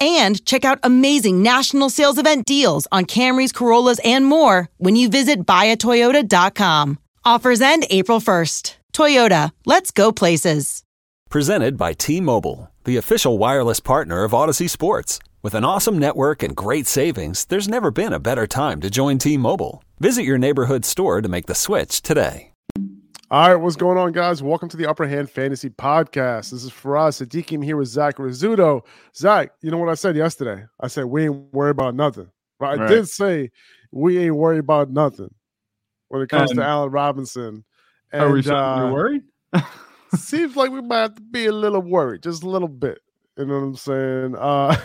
and check out amazing national sales event deals on Camrys, Corollas, and more when you visit buyatoyota.com. Offers end April 1st. Toyota, let's go places. Presented by T Mobile, the official wireless partner of Audacy Sports. With an awesome network and great savings, there's never been a better time to join T Mobile. Visit your neighborhood store to make the switch today. All right, what's going on, guys? Welcome to the Upper Hand Fantasy Podcast. This is Faraz Sadiqim here with Zach Rizzuto. Zach, you know what I said yesterday? I said we ain't worried about nothing. Right? I did say we ain't worried about nothing when it comes and, to Allen Robinson. And, are we uh, worried? seems like we might have to be a little worried, just a little bit. You know what I'm saying? Uh,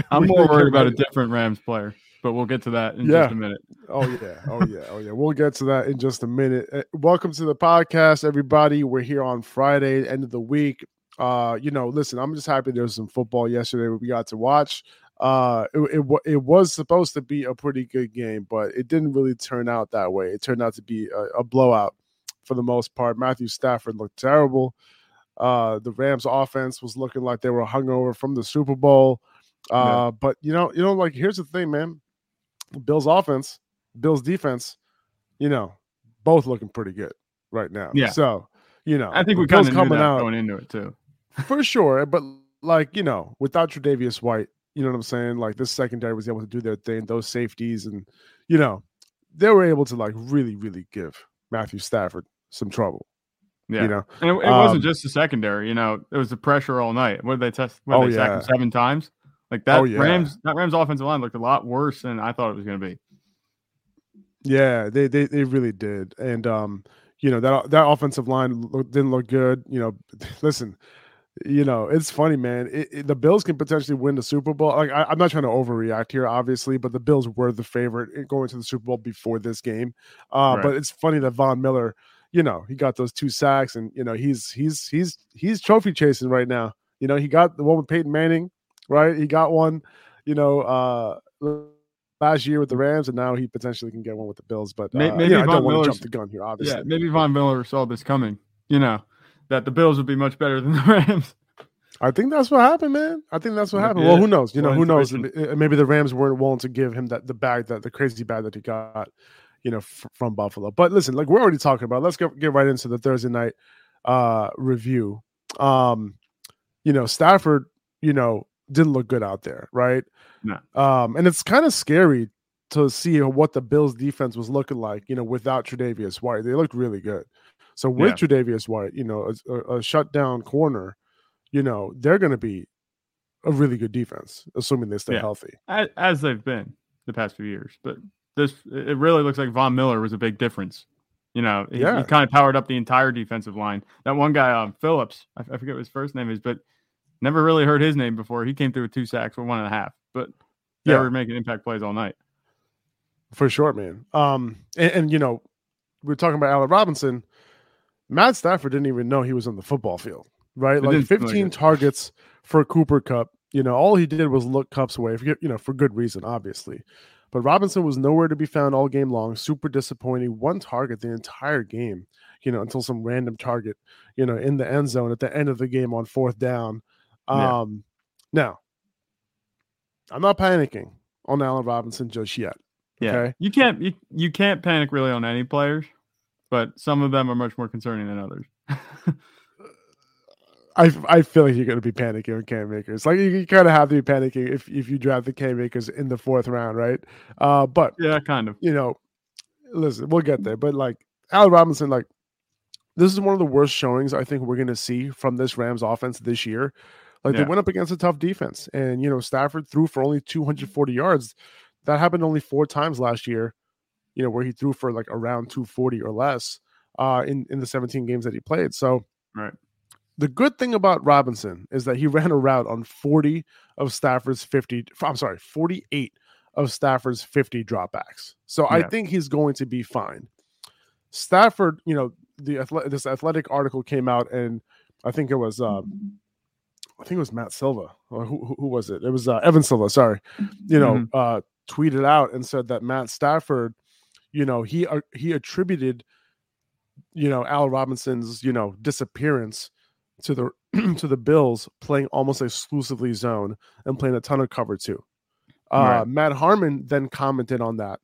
I'm more worried about a different Rams player but we'll get to that in yeah. just a minute. Oh yeah, oh yeah, oh yeah. We'll get to that in just a minute. Uh, welcome to the podcast, everybody. We're here on Friday, end of the week. Uh, you know, listen, I'm just happy there was some football yesterday we got to watch. Uh, it, it, it was supposed to be a pretty good game, but it didn't really turn out that way. It turned out to be a, a blowout for the most part. Matthew Stafford looked terrible. Uh, the Rams offense was looking like they were hungover from the Super Bowl. Uh, yeah. but you know, you know, like here's the thing, man. Bills offense, Bills defense, you know, both looking pretty good right now. Yeah. So, you know, I think we kind of coming out going into it too. for sure. But like, you know, without Tre'Davious White, you know what I'm saying? Like this secondary was able to do their thing, those safeties, and you know, they were able to like really, really give Matthew Stafford some trouble. Yeah, you know, and it, it um, wasn't just the secondary. You know, it was the pressure all night. What did they test? What oh, they yeah. seven times? Like that oh, yeah. Rams that Rams offensive line looked a lot worse than I thought it was going to be. Yeah, they, they they really did, and um, you know that that offensive line didn't look good. You know, listen, you know it's funny, man. It, it, the Bills can potentially win the Super Bowl. Like I, am not trying to overreact here, obviously, but the Bills were the favorite going to the Super Bowl before this game. Uh, right. But it's funny that Von Miller, you know, he got those two sacks, and you know he's he's he's he's trophy chasing right now. You know, he got the one with Peyton Manning right? He got one, you know, uh last year with the Rams, and now he potentially can get one with the Bills. But uh, maybe, yeah, I don't want to jump the gun here, obviously. Yeah, maybe Von Miller saw this coming. You know, that the Bills would be much better than the Rams. I think that's what happened, man. I think that's what happened. Yeah. Well, who knows? You know, who knows? Maybe the Rams weren't willing to give him that the bag that the crazy bag that he got, you know, f- from Buffalo. But listen, like we're already talking about. Let's get get right into the Thursday night uh review. Um, you know, Stafford, you know, didn't look good out there, right? No. Um, and it's kind of scary to see what the Bills defense was looking like, you know, without Tre'Davious White. They looked really good. So with yeah. Tre'Davious White, you know, a, a shutdown corner, you know, they're going to be a really good defense, assuming they stay yeah. healthy, as, as, they've been the past few years. But this, it really looks like Von Miller was a big difference. You know, he, yeah. he kind of powered up the entire defensive line. That one guy, um, Phillips, I, I forget what his first name is, but Never really heard his name before. He came through with two sacks for one and a half, but yeah, we're making impact plays all night. For sure, man. Um, and, and you know, we're talking about Allen Robinson. Matt Stafford didn't even know he was on the football field, right? It like 15 targets for Cooper Kupp. You know, all he did was look Kupp's way, for, you know, for good reason, obviously. But Robinson was nowhere to be found all game long. Super disappointing. One target the entire game, you know, until some random target, you know, in the end zone at the end of the game on fourth down. Um, yeah. Now, I'm not panicking on Allen Robinson just yet. Yeah, okay? you can't you, you can't panic really on any players, but some of them are much more concerning than others. I, I feel like you're going to be panicking on Cam Akers. Like you, you kind of have to be panicking if, if you draft the Cam Akers in the fourth round, right? Uh, but yeah, kind of. You know, listen, we'll get there. But like Allen Robinson, like this is one of the worst showings I think we're going to see from this Rams offense this year. Like yeah. they went up against a tough defense, and you know Stafford threw for only 240 yards. That happened only four times last year. You know where he threw for like around 240 or less uh, in in the 17 games that he played. So right. The good thing about Robinson is that he ran a route on 40 of Stafford's 50. I'm sorry, 48 of Stafford's 50 dropbacks. So yeah. I think he's going to be fine. Stafford, you know, the this athletic article came out, and I think it was, uh, I think it was Matt Silva, or who, who was it? It was uh, Evan Silva. Sorry, you know, mm-hmm. uh, tweeted out and said that Matt Stafford, you know, he uh, he attributed, you know, Al Robinson's you know disappearance to the to the Bills playing almost exclusively zone and playing a ton of cover two. Uh, right. Matt Harmon then commented on that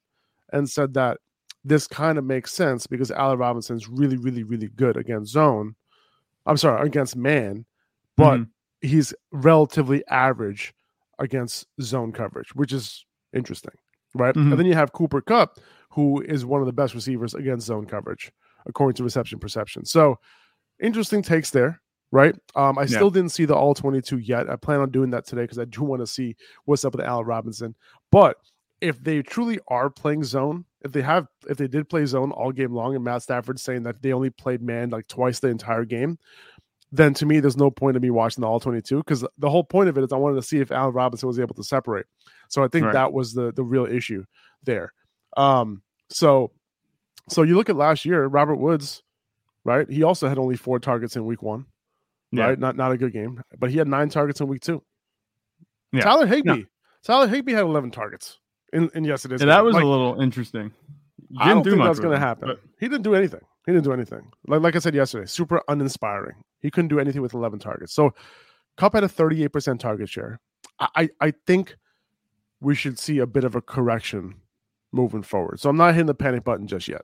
and said that this kind of makes sense because Allen Robinson's really, really, really good against zone. I'm sorry, against man, but mm-hmm. He's relatively average against zone coverage, which is interesting, right? Mm-hmm. And then you have Cooper Kupp, who is one of the best receivers against zone coverage, according to reception perception. So interesting takes there right? Um, I yeah. still didn't see the all 22 yet. I plan on doing that today because I do want to see what's up with Al Robinson. But if they truly are playing zone, if they have, if they did play zone all game long, and Matt Stafford saying that they only played man like twice the entire game, then to me, there's no point in me watching the all 22 because the whole point of it is I wanted to see if Allen Robinson was able to separate. So I think right. that was the the real issue there. Um, so so you look at last year, Robert Woods, right? He also had only four targets in week one yeah. right? Not not a good game, but he had nine targets in week two. Yeah. Tyler Higbee, yeah. Tyler Higbee had eleven targets in, in yesterday's. Yeah, that was like, a little interesting. Didn't I don't do think that's going to happen. But... He didn't do anything. He didn't do anything. Like like I said yesterday, super uninspiring. He couldn't do anything with eleven targets. So, Kupp had a thirty-eight percent target share. I I think we should see a bit of a correction moving forward. So I'm not hitting the panic button just yet.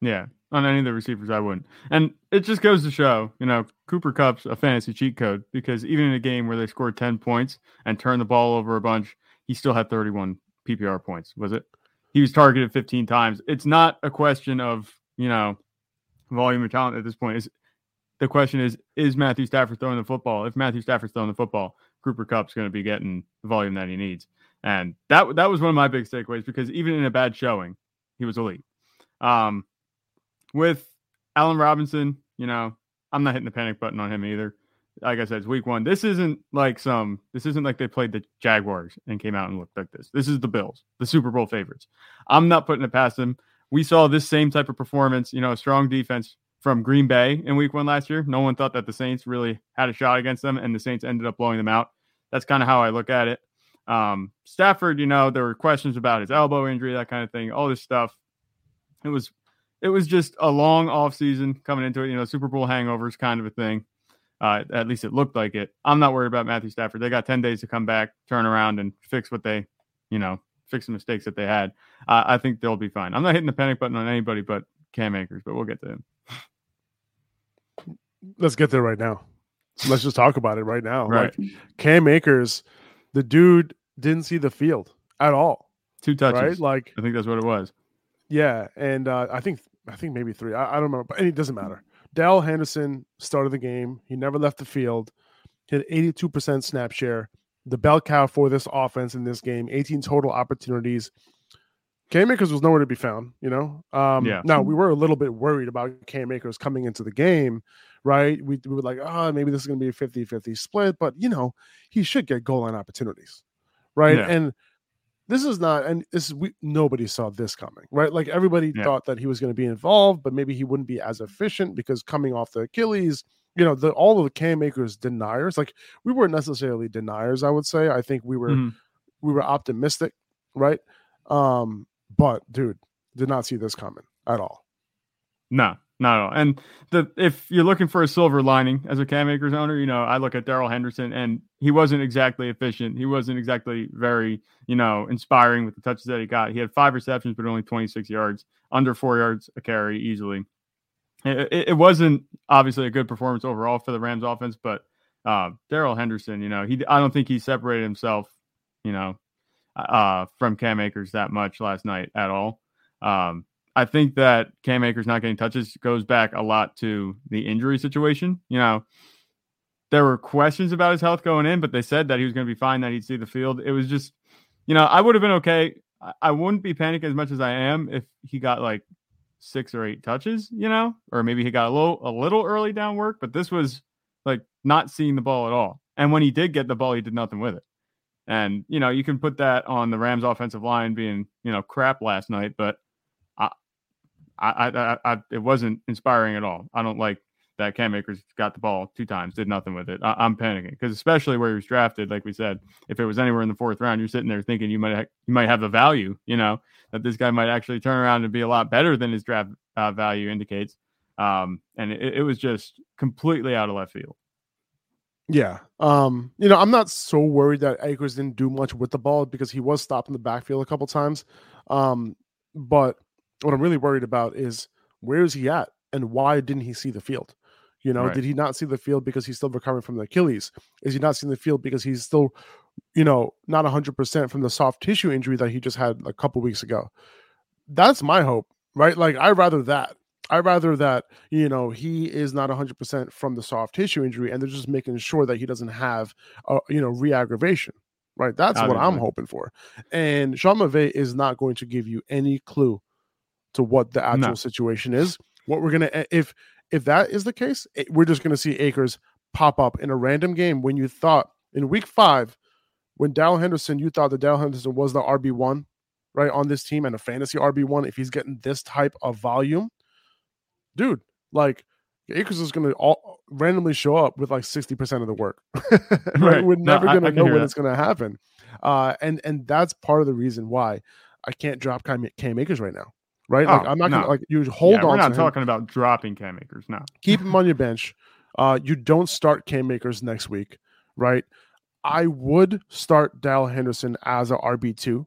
Yeah, on any of the receivers, I wouldn't. And it just goes to show, you know, Cooper Kupp's a fantasy cheat code because even in a game where they scored 10 points and turned the ball over a bunch, he still had 31 PPR points, was it? He was targeted 15 times. It's not a question of, you know, volume of talent at this point. Is the question is, is Matthew Stafford throwing the football? If Matthew Stafford's throwing the football, Cooper Kupp's going to be getting the volume that he needs. And that that was one of my big takeaways because even in a bad showing, he was elite. Um, with Allen Robinson, you know, I'm not hitting the panic button on him either. Like I said, it's week one. This isn't like some, this isn't like they played the Jaguars and came out and looked like this. This is the Bills, the Super Bowl favorites. I'm not putting it past them. We saw this same type of performance, you know, a strong defense from Green Bay in week one last year. No one thought that the Saints really had a shot against them, and the Saints ended up blowing them out. That's kind of how I look at it. Um, Stafford, you know, there were questions about his elbow injury, that kind of thing, all this stuff. It was it was just a long off season coming into it. You know, Super Bowl hangovers kind of a thing. Uh, at least it looked like it. I'm not worried about Matthew Stafford. They got 10 days to come back, turn around, and fix what they, you know, fix the mistakes that they had. Uh, I think they'll be fine. I'm not hitting the panic button on anybody but Cam Akers, but we'll get to him. Let's get there right now. Let's just talk about it right now. Right. Like Cam Akers, the dude didn't see the field at all. Two touches. Right? Like I think that's what it was. Yeah, and uh, I think I think maybe three. I, I don't remember, but it doesn't matter. Darrell Henderson started the game. He never left the field. He had 82% snap share. The bell cow for this offense in this game, 18 total opportunities. Cam Akers was nowhere to be found, you know? Um, yeah. Now, we were a little bit worried about Cam Akers coming into the game, right? We, we were like, oh, maybe this is going to be a 50 50 split, but, you know, he should get goal line opportunities, right? Yeah. And this is not and this is we nobody saw this coming right like everybody yeah. thought that he was going to be involved but maybe he wouldn't be as efficient because coming off the achilles you know the all of the Cam Akers deniers like we weren't necessarily deniers i would say i think we were mm-hmm. we were optimistic right um but dude did not see this coming at all no not at all. And the if you're looking for a silver lining as a Cam Akers owner, you know, I look at Darrell Henderson and he wasn't exactly efficient. He wasn't exactly very, you know, inspiring with the touches that he got. He had five receptions, but only 26 yards, under four yards a carry easily. It, it, wasn't obviously a good performance overall for the Rams offense, but uh, Darrell Henderson, you know, he I don't think he separated himself, you know, uh, from Cam Akers that much last night at all. Um, I think that Cam Akers not getting touches goes back a lot to the injury situation. You know, there were questions about his health going in, but they said that he was going to be fine, that he'd see the field. It was just, you know, I would have been okay. I wouldn't be panicking as much as I am if he got like six or eight touches, you know, or maybe he got a little a little early down work, but this was like not seeing the ball at all. And when he did get the ball, he did nothing with it. And you know, you can put that on the Rams offensive line being, you know, crap last night, but I I I, I it wasn't inspiring at all. I don't like that Cam Akers got the ball two times, did nothing with it. I, am panicking because especially where he was drafted, like we said, if it was anywhere in the fourth round, you're sitting there thinking you might ha- you might have the value, you know, that this guy might actually turn around and be a lot better than his draft uh, value indicates. Um, and it, it was just completely out of left field. Yeah. Um, you know, I'm not so worried that Akers didn't do much with the ball because he was stopped in the backfield a couple times. Um, but what I'm really worried about is where is he at and why didn't he see the field? You know, right. did he not see the field because he's still recovering from the Achilles? Is he not seeing the field because he's still, you know, not 100% from the soft tissue injury that he just had a couple weeks ago? That's my hope, right? Like, I'd rather that. I'd rather that, you know, he is not 100% from the soft tissue injury and they're just making sure that he doesn't have, a, you know, re aggravation, right? That's Obviously. what I'm hoping for. And Sean McVay is not going to give you any clue to what the actual no. situation is. What we're going to, eh, if, if that is the case, we're just going to see Akers pop up in a random game when you thought in week five, when Darrell Henderson, you thought that Darrell Henderson was the RB1, right, on this team and a fantasy RB1. If he's getting this type of volume, dude, like Akers is going to all randomly show up with like 60% of the work. right? right? We're never no, going to know when that. it's going to happen. Uh, and, and that's part of the reason why I can't drop Cam, Cam Akers right now right? Like oh, I'm not no. gonna like you hold yeah, on. We're not talking about dropping Cam Akers. No, keep him on your bench. Uh, you don't start Cam Akers next week, right? I would start Darrell Henderson as a RB two.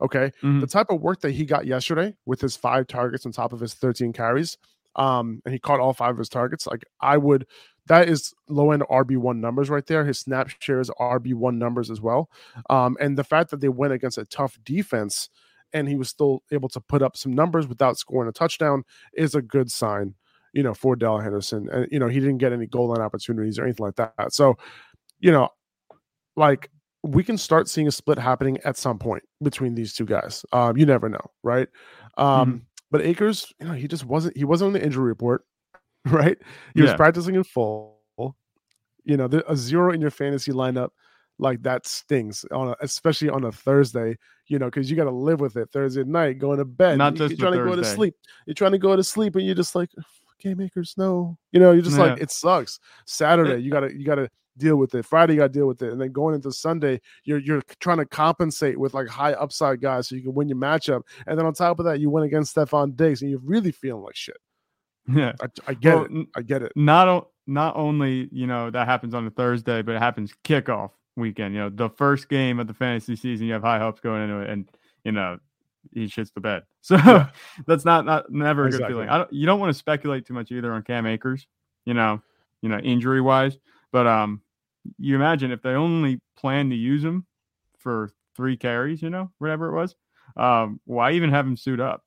Okay, mm-hmm. the type of work that he got yesterday with his five targets on top of his 13 carries, um, and he caught all five of his targets. Like I would, that is low end RB one numbers right there. His snap shares RB one numbers as well, um, and the fact that they went against a tough defense and he was still able to put up some numbers without scoring a touchdown is a good sign, you know, for Darrell Henderson. And, you know, he didn't get any goal line opportunities or anything like that. So, you know, like we can start seeing a split happening at some point between these two guys. Um, you never know, right? Um, mm-hmm. But Akers, you know, he just wasn't, he wasn't on the injury report, right? He yeah. was practicing in full. You know, a zero in your fantasy lineup like that stings on a, especially on a Thursday, you know, because you got to live with it Thursday night, going to bed. Not just you're trying to go to sleep. You're trying to go to sleep, and you're just like, Cam Akers, no, you know, you're just yeah. like, it sucks. Saturday, you gotta you gotta deal with it. Friday, you gotta deal with it, and then going into Sunday, you're you're trying to compensate with like high upside guys so you can win your matchup, and then on top of that, you win against Stefon Diggs, and you're really feeling like shit. Yeah, I, I get well, it. I get it. Not not only you know that happens on a Thursday, but it happens kickoff weekend. You know, the first game of the fantasy season, you have high hopes going into it, and you know he shits the bed. So yeah. that's not not never a exactly. good feeling. I don't, you don't want to speculate too much either on Cam Akers. You know, you know injury wise, but um, you imagine if they only plan to use him for three carries, you know, whatever it was, um, why even have him suit up?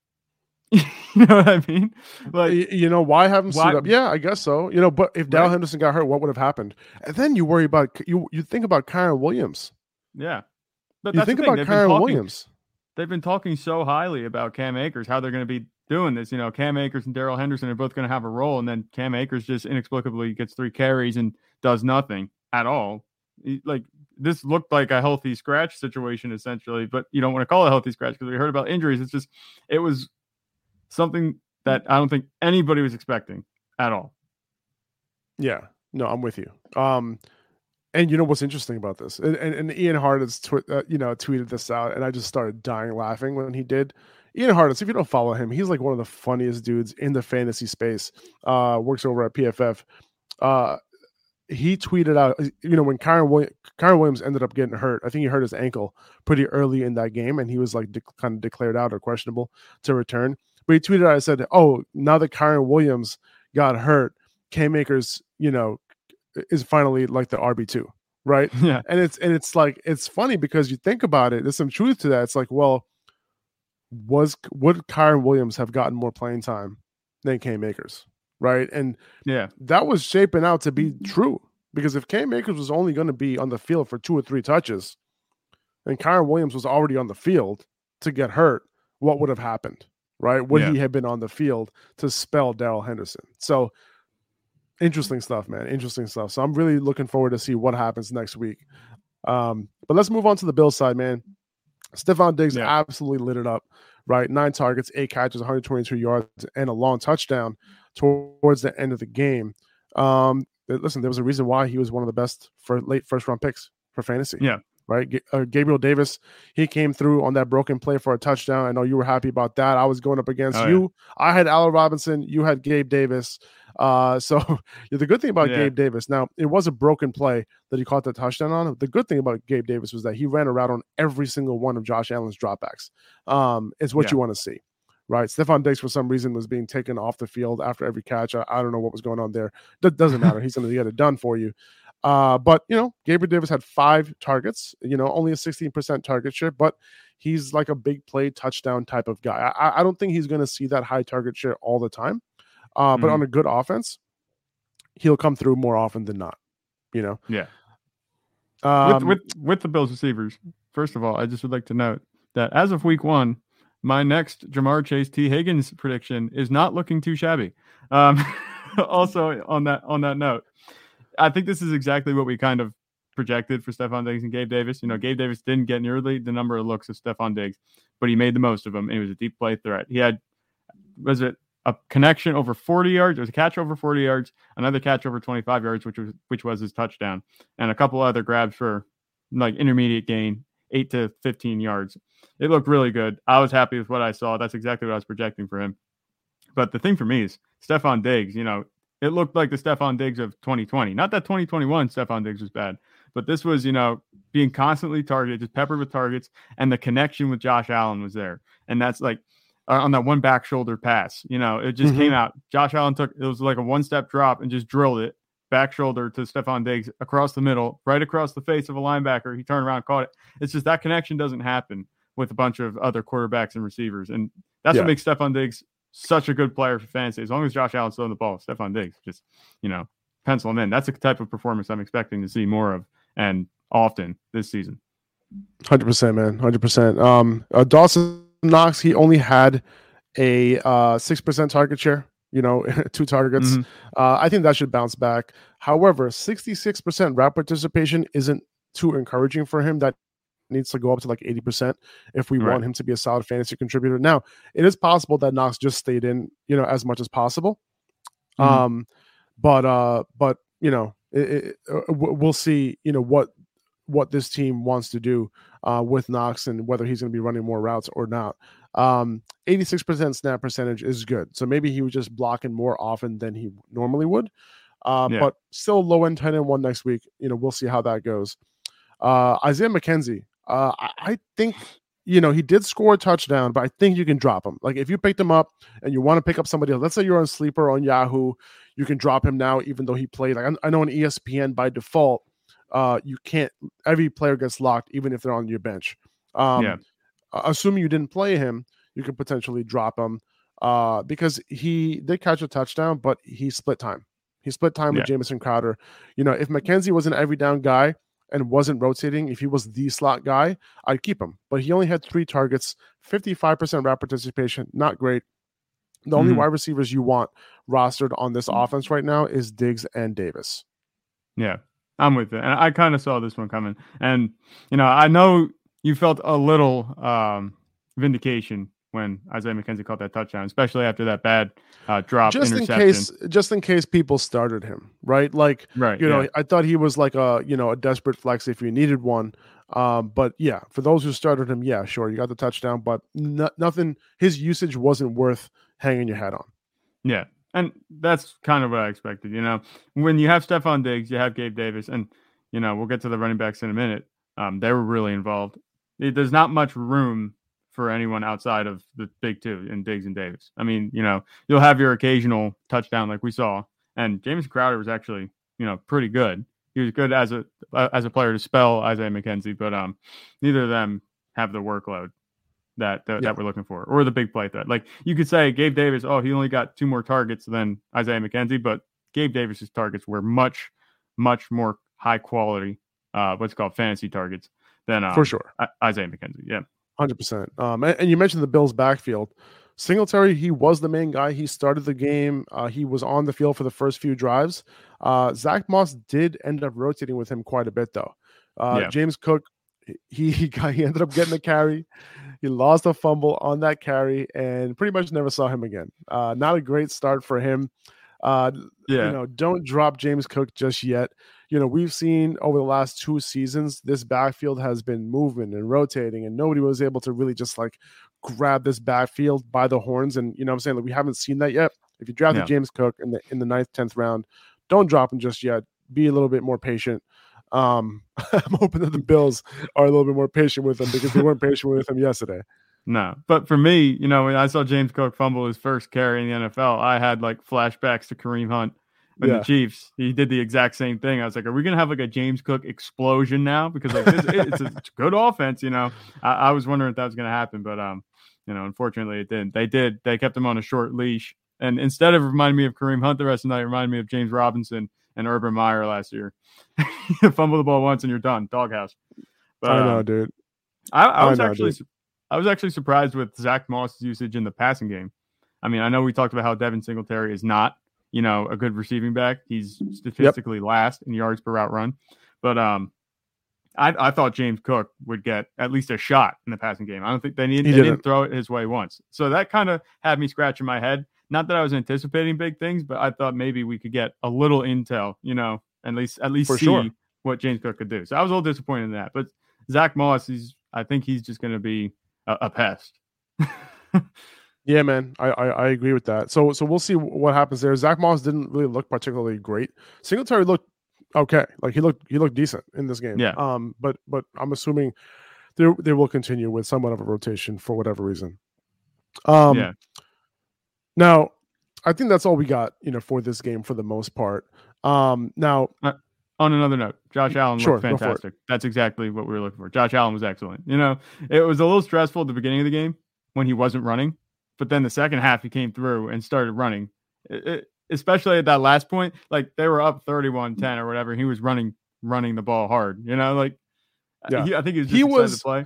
you know what I mean? Like, you know, why have him why, suit up? Yeah, I guess so. You know, but if Darrell Henderson got hurt, what would have happened? And then you worry about you. You think about Kyren Williams. Yeah, but you think about Kyren Williams. They've been talking so highly about Cam Akers, how they're going to be doing this. You know, Cam Akers and Darrell Henderson are both going to have a role, and then Cam Akers just inexplicably gets three carries and does nothing at all. Like this looked like a healthy scratch situation essentially, but you don't want to call it a healthy scratch because we heard about injuries. It's just it was something that I don't think anybody was expecting at all. Yeah, no, I'm with you. Um, and you know what's interesting about this, and, and, and Ian Hartitz, tw- uh, you know, tweeted this out, and I just started dying laughing when he did. Ian Hartitz, if you don't follow him, he's like one of the funniest dudes in the fantasy space. Uh, works over at PFF. Uh, he tweeted out, you know, when Williams, Kyren Williams ended up getting hurt, I think he hurt his ankle pretty early in that game, and he was like de- kind of declared out or questionable to return. But he tweeted out, I said, "Oh, now that Kyren Williams got hurt, Cam Akers, you know, is finally like the RB two, right? Yeah. And it's and it's like it's funny because you think about it. There's some truth to that. It's like, well, was would Kyren Williams have gotten more playing time than Cam Akers, right? And yeah, that was shaping out to be mm-hmm. true because if Cam Akers was only going to be on the field for two or three touches, and Kyren Williams was already on the field to get hurt, what would have happened, right? Would yeah. he have been on the field to spell Darrell Henderson? So interesting stuff, man. Interesting stuff. So I'm really looking forward to see what happens next week. Um, but let's move on to the Bill side, man. Stefon Diggs yeah. absolutely lit it up, right? Nine targets, eight catches, 122 yards, and a long touchdown towards the end of the game. Um, listen, there was a reason why he was one of the best for late first round picks for fantasy. Yeah. Right. Uh, Gabriel Davis, he came through on that broken play for a touchdown. I know you were happy about that. I was going up against oh, you. Yeah. I had Allen Robinson. You had Gabe Davis. Uh, so the good thing about yeah. Gabe Davis, now it was a broken play that he caught the touchdown on. The good thing about Gabe Davis was that he ran a route on every single one of Josh Allen's dropbacks. Um, it's what yeah. you want to see, right? Stefon Diggs for some reason was being taken off the field after every catch. I, I don't know what was going on there. That doesn't matter. He's going to get it done for you. Uh, but you know, Gabriel Davis had five targets. You know, only a 16% target share, but he's like a big play touchdown type of guy. I, I don't think he's going to see that high target share all the time. Uh, but mm-hmm. on a good offense, he'll come through more often than not. You know. Yeah. Um, with, with with the Bills receivers, first of all, I just would like to note that as of week one, my next Ja'Marr Chase Tee Higgins prediction is not looking too shabby. Um, also on that on that note, I think this is exactly what we kind of projected for Stefon Diggs and Gabe Davis. You know, Gabe Davis didn't get nearly the number of looks of Stefon Diggs, but he made the most of them. And it was a deep play threat. He had was it a connection over 40 yards. There was a catch over 40 yards, another catch over 25 yards, which was which was his touchdown, and a couple other grabs for like intermediate gain, eight to 15 yards. It looked really good. I was happy with what I saw. That's exactly what I was projecting for him. But the thing for me is Stefon Diggs. You know, it looked like the Stefon Diggs of 2020. Not that 2021 Stefon Diggs was bad, but this was, you know, being constantly targeted, just peppered with targets, and the connection with Josh Allen was there. And that's like uh, on that one back shoulder pass. You know, it just mm-hmm. came out. Josh Allen took it was like a one step drop and just drilled it back shoulder to Stefon Diggs across the middle, right across the face of a linebacker. He turned around, caught it. It's just that connection doesn't happen with a bunch of other quarterbacks and receivers, and that's yeah. what makes Stefon Diggs such a good player for fantasy. As long as Josh Allen's throwing the ball, Stefon Diggs just you know pencil him in. That's the type of performance I'm expecting to see more of and often this season. Hundred percent, man. Hundred percent. Um, uh, Dawson Knox, he only had a uh, six percent target share. You know, two targets. Mm-hmm. Uh, I think that should bounce back. However, sixty-six percent route participation isn't too encouraging for him. That needs to go up to like 80% if we right. want him to be a solid fantasy contributor. Now, it is possible that Knox just stayed in, you know, as much as possible. Mm-hmm. Um, but uh, but you know, it, it, uh, we'll see, you know, what what this team wants to do uh, with Knox and whether he's going to be running more routes or not. Um, 86% snap percentage is good. So maybe he was just blocking more often than he normally would. Uh, yeah. But still low end 10 and 1 next week. You know, we'll see how that goes. Uh, Isaiah McKenzie, uh, I, I think you know, he did score a touchdown, but I think you can drop him. Like if you picked him up and you want to pick up somebody else, let's say you're on sleeper on Yahoo, you can drop him now, even though he played. Like I, I know on ESPN by default, uh, you can't. Every player gets locked, even if they're on your bench. Um, yeah. Assuming you didn't play him, you could potentially drop him uh, because he did catch a touchdown, but he split time. He split time yeah. with Jamison Crowder. You know, if McKenzie was an every down guy and wasn't rotating, if he was the slot guy, I'd keep him. But he only had three targets, 55% route participation, not great. The only mm-hmm. wide receivers you want rostered on this mm-hmm. offense right now is Diggs and Davis. Yeah, I'm with it. And I kind of saw this one coming. And, you know, I know you felt a little um, vindication when Isaiah McKenzie caught that touchdown, especially after that bad uh, drop. Just in case, just in case people started him, right? Like, right, you know, yeah. I thought he was like a, you know, a desperate flex if you needed one. Um, but yeah, for those who started him, yeah, sure, you got the touchdown, but nothing. His usage wasn't worth hanging your hat on. Yeah, and that's kind of what I expected. You know, when you have Stefon Diggs, you have Gabe Davis, and you know we'll get to the running backs in a minute. Um, they were really involved. There's not much room for anyone outside of the big two in Diggs and Davis. I mean, you know, you'll have your occasional touchdown like we saw, and James Crowder was actually you know pretty good. He was good as a uh, as a player to spell Isaiah McKenzie, but um, neither of them have the workload that that, yeah. that, we're looking for, or the big play threat. Like you could say, Gabe Davis, oh, he only got two more targets than Isaiah McKenzie, but Gabe Davis's targets were much, much more high quality, uh, what's called fantasy targets than um, for sure Isaiah McKenzie. Yeah, hundred percent. Um, and, and, you mentioned the Bills' backfield. Singletary, he was the main guy. He started the game. Uh, he was on the field for the first few drives. Uh, Zach Moss did end up rotating with him quite a bit, though. Uh, yeah. James Cook, he he, got, he ended up getting the carry. He lost a fumble on that carry and pretty much never saw him again. Uh, not a great start for him. Uh, yeah. You know, don't drop James Cook just yet. You know, we've seen over the last two seasons, this backfield has been moving and rotating, and nobody was able to really just like grab this backfield by the horns. And you know, I'm saying like we haven't seen that yet. If you drafted yeah. James Cook in the in the ninth, tenth round, don't drop him just yet. Be a little bit more patient. Um, I'm hoping that the Bills are a little bit more patient with him because they weren't patient with him yesterday. No, but for me, you know, when I saw James Cook fumble his first carry in the NFL, I had like flashbacks to Kareem Hunt and yeah. the Chiefs. He did the exact same thing. I was like, are we gonna have like a James Cook explosion now? Because like it's, it's, a, it's, a, good offense, you know. I, I, was wondering if that was gonna happen, but um, you know, unfortunately it didn't. They did. They kept him on a short leash, and instead of reminding me of Kareem Hunt the rest of the night, reminded me of James Robinson and Urban Meyer last year. you fumble the ball once and you're done. Doghouse. But, I know, um, dude. I, I was I know, actually dude. I was actually surprised with Zach Moss's usage in the passing game. I mean, I know we talked about how Devin Singletary is not, you know, a good receiving back. He's statistically yep. last in yards per route run, but um, I, I thought James Cook would get at least a shot in the passing game. I don't think they, need, they didn't. didn't throw it his way once, so that kind of had me scratching my head. Not that I was anticipating big things, but I thought maybe we could get a little intel, you know, at least at least For see sure. what James Cook could do. So I was a little disappointed in that. But Zach Moss, he's I think he's just going to be a, a pest. yeah, man, I, I, I agree with that. So so we'll see what happens there. Zach Moss didn't really look particularly great. Singletary looked okay, like he looked he looked decent in this game. Yeah. Um, but but I'm assuming they they will continue with somewhat of a rotation for whatever reason. Um, yeah. Now, I think that's all we got, you know, for this game for the most part. Um, now, uh, on another note, Josh Allen sure, looked fantastic. That's exactly what we were looking for. Josh Allen was excellent. You know, it was a little stressful at the beginning of the game when he wasn't running, but then the second half he came through and started running. It, it, especially at that last point, like they were up 31-10 or whatever. He was running running the ball hard. You know, like yeah. He, I think he was he was, play.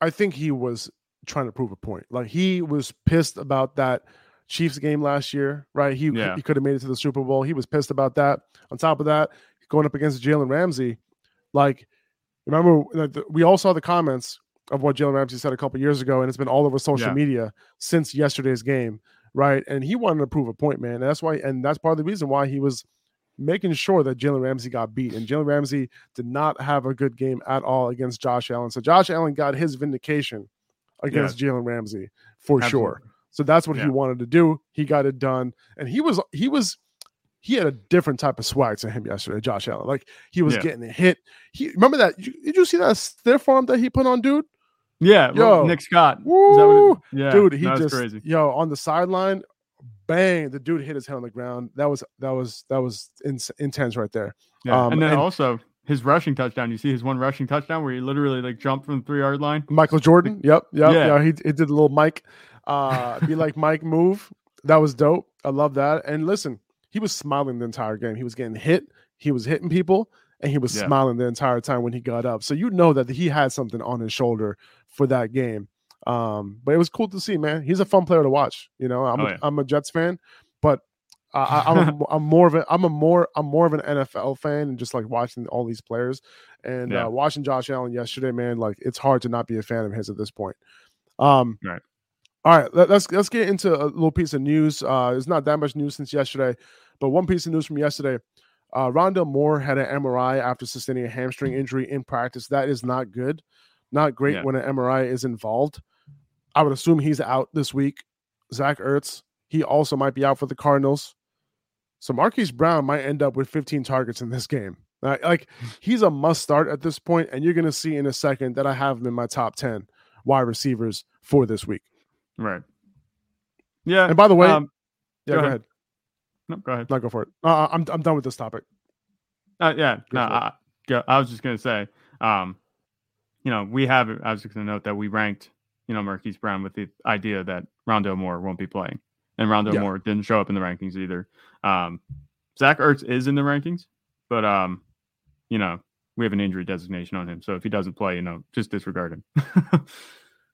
I think he was trying to prove a point. Like he was pissed about that Chiefs game last year, right? He yeah. he could have made it to the Super Bowl. He was pissed about that. On top of that, going up against Jalen Ramsey, like remember we all saw the comments of what Jalen Ramsey said a couple years ago, and it's been all over social yeah. media since yesterday's game, right? And he wanted to prove a point, man. And that's why, and that's part of the reason why he was making sure that Jalen Ramsey got beat. And Jalen Ramsey did not have a good game at all against Josh Allen. So Josh Allen got his vindication against yeah. Jalen Ramsey for Absolutely. sure. So that's what yeah. he wanted to do. He got it done, and he was he was he had a different type of swag to him yesterday, Josh Allen. Like he was yeah. getting a hit. He remember that? Did you see that stiff arm that he put on, dude? Yeah, yo, Nick Scott. Woo, it, yeah, dude, he just crazy. yo on the sideline, bang! The dude hit his head on the ground. That was that was that was in, intense right there. Yeah, um, and then and, also his rushing touchdown. You see his one rushing touchdown where he literally like jumped from the three yard line. Michael Jordan. Yep. Yep. Yeah. yeah he, he did a little Mike. Uh, be like Mike move. That was dope. I love that. And listen, he was smiling the entire game. He was getting hit. He was hitting people, and he was yeah. smiling the entire time when he got up. So you know that he had something on his shoulder for that game. Um, but it was cool to see, man. He's a fun player to watch. You know, I'm, oh, yeah. a, I'm a Jets fan, but I, I'm, a, I'm more of a I'm a more I'm more of an NFL fan and just like watching all these players and yeah. uh, watching Josh Allen yesterday, man. Like it's hard to not be a fan of his at this point. Um, right. All right, let, us let's get into a little piece of news. Uh, there's not that much news since yesterday, but one piece of news from yesterday: uh, Rondale Moore had an MRI after sustaining a hamstring injury in practice. That is not good, not great yeah. when an MRI is involved. I would assume he's out this week. Zach Ertz, he also might be out for the Cardinals. So Marquise Brown might end up with 15 targets in this game. Like he's a must start at this point, and you're going to see in a second that I have him in my top 10 wide receivers for this week. Right. Yeah. And by the way, um, yeah, go, go ahead. ahead. No, go ahead. No, go for it. Uh, I'm I'm done with this topic. Uh, yeah. Go no, I, I, was just gonna say, um, you know, we have. I was just gonna note that we ranked you know Marquise Brown with the idea that Rondale Moore won't be playing, and Rondale yeah. Moore didn't show up in the rankings either. Um, Zach Ertz is in the rankings, but um, you know we have an injury designation on him, so if he doesn't play, you know, just disregard him.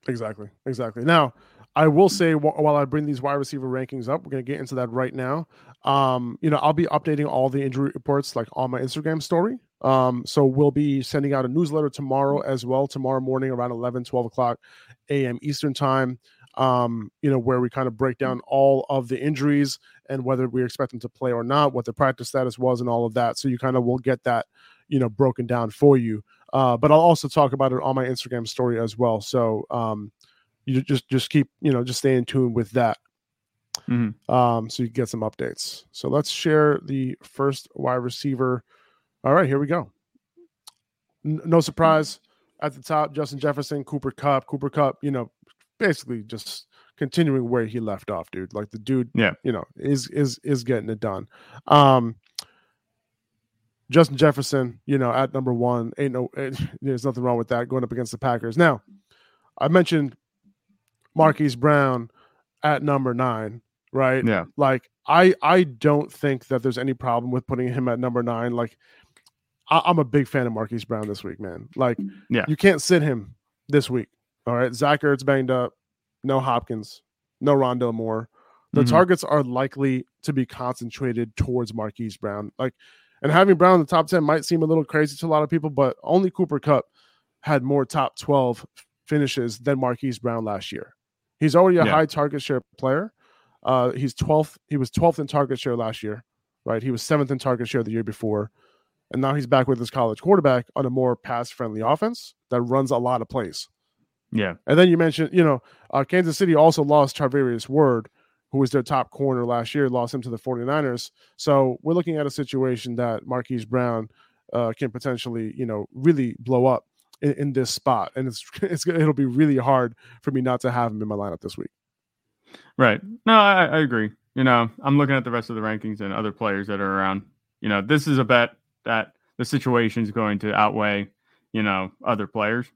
exactly, exactly. Now, I will say while I bring these wide receiver rankings up, we're going to get into that right now. Um, you know, I'll be updating all the injury reports like on my Instagram story. Um, so we'll be sending out a newsletter tomorrow as well, tomorrow morning around 11, 12 o'clock a.m. Eastern time. Um, you know, where we kind of break down all of the injuries and whether we expect them to play or not, what the practice status was, and all of that. So you kind of will get that, you know, broken down for you. Uh, but I'll also talk about it on my Instagram story as well. So um, you just just keep you know just stay in tune with that. Mm-hmm. Um, so you get some updates. So let's share the first wide receiver. All right, here we go. N- no surprise at the top, Justin Jefferson, Cooper Kupp, Cooper Kupp, You know, basically just continuing where he left off, dude. Like the dude, yeah, you know, is is is getting it done. Um, Justin Jefferson, you know, at number one, ain't no, there's nothing wrong with that going up against the Packers. Now, I mentioned Marquise Brown at number nine, right? Yeah. Like I I don't think that there's any problem with putting him at number nine. Like I, am a big fan of Marquise Brown this week, man. Like yeah, you can't sit him this week. All right. Zach Ertz banged up, no Hopkins, no Rondale Moore. The mm-hmm. targets are likely to be concentrated towards Marquise Brown. Like and having Brown in the top 10 might seem a little crazy to a lot of people, but only Cooper Kupp had more top 12 finishes than Marquise Brown last year. He's already a yeah. high target share player. Uh, he's 12th. He was 12th in target share last year, right? He was seventh in target share the year before. And now he's back with his college quarterback on a more pass friendly offense that runs a lot of plays. Yeah. And then you mentioned, you know, uh, Kansas City also lost Charvarius Ward, who was their top corner last year, lost him to the 49ers. So we're looking at a situation that Marquise Brown uh, can potentially, you know, really blow up in, in, this spot, and it's it's it'll be really hard for me not to have him in my lineup this week. Right. No, I, I agree. You know, I'm looking at the rest of the rankings and other players that are around. You know, this is a bet that the situation is going to outweigh, you know, other players.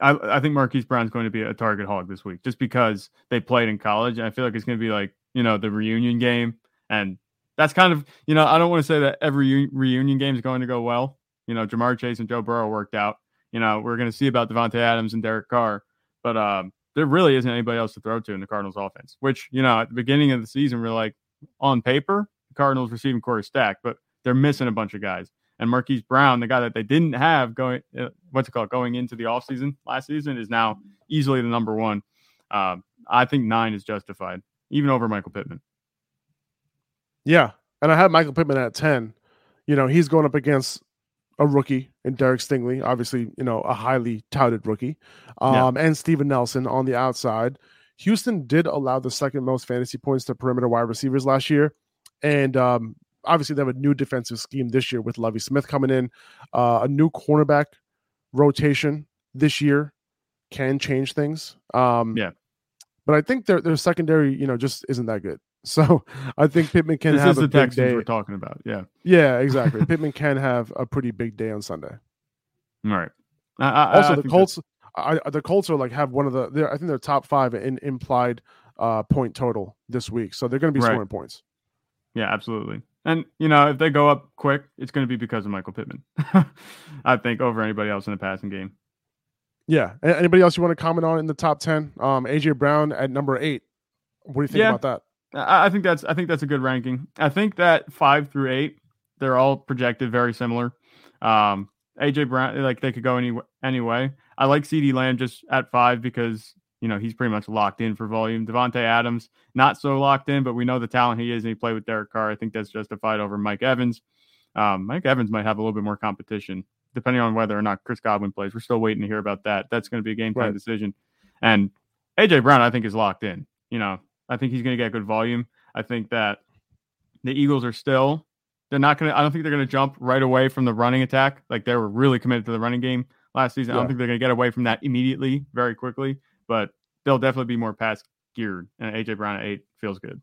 I, I think Marquise Brown's going to be a target hog this week just because they played in college. And I feel like it's going to be like, you know, the reunion game. And that's kind of, you know, I don't want to say that every reunion game is going to go well. You know, Ja'Marr Chase and Joe Burrow worked out. You know, we're going to see about Davante Adams and Derek Carr, but um, there really isn't anybody else to throw to in the Cardinals offense, which, you know, at the beginning of the season, we're like, on paper, Cardinals receiving core stack. but they're missing a bunch of guys. And Marquise Brown, the guy that they didn't have going, uh, what's it called, going into the offseason last season, is now easily the number one. Um, I think nine is justified, even over Michael Pittman. Yeah. And I have Michael Pittman at 10. You know, he's going up against a rookie in Derek Stingley, obviously, you know, a highly touted rookie, um, yeah. and Steven Nelson on the outside. Houston did allow the second most fantasy points to perimeter wide receivers last year. And um, obviously, they have a new defensive scheme this year with Lovie Smith coming in, uh, a new cornerback rotation this year can change things. Um, yeah. But I think their, their secondary, you know, just isn't that good. So I think Pittman can this have a big Texans day. We're talking about, yeah, yeah, exactly. Pittman can have a pretty big day on Sunday. All right. I, I, also, I the Colts, the Colts are like have one of the. I think they're top five in implied uh, point total this week, so they're going to be right. scoring points. Yeah, absolutely. And you know, if they go up quick, it's going to be because of Michael Pittman. I think over anybody else in the passing game. Yeah. Anybody else you want to comment on in the top ten? Um, AJ Brown at number eight. What do you think yeah. about that? I think that's I think that's a good ranking. I think that five through eight, they're all projected very similar. Um, AJ Brown, like they could go any anyway. I like CeeDee Lamb just at five because you know he's pretty much locked in for volume. Davante Adams not so locked in, but we know the talent he is, and he played with Derek Carr. I think that's justified over Mike Evans. Um, Mike Evans might have a little bit more competition depending on whether or not Chris Godwin plays. We're still waiting to hear about that. That's going to be a game time right. decision. And AJ Brown, I think, is locked in. You know, I think he's going to get good volume. I think that the Eagles are still they're not going to I don't think they're going to jump right away from the running attack. Like they were really committed to the running game last season. Yeah. I don't think they're going to get away from that immediately very quickly, but they'll definitely be more pass geared and AJ Brown at 8 feels good.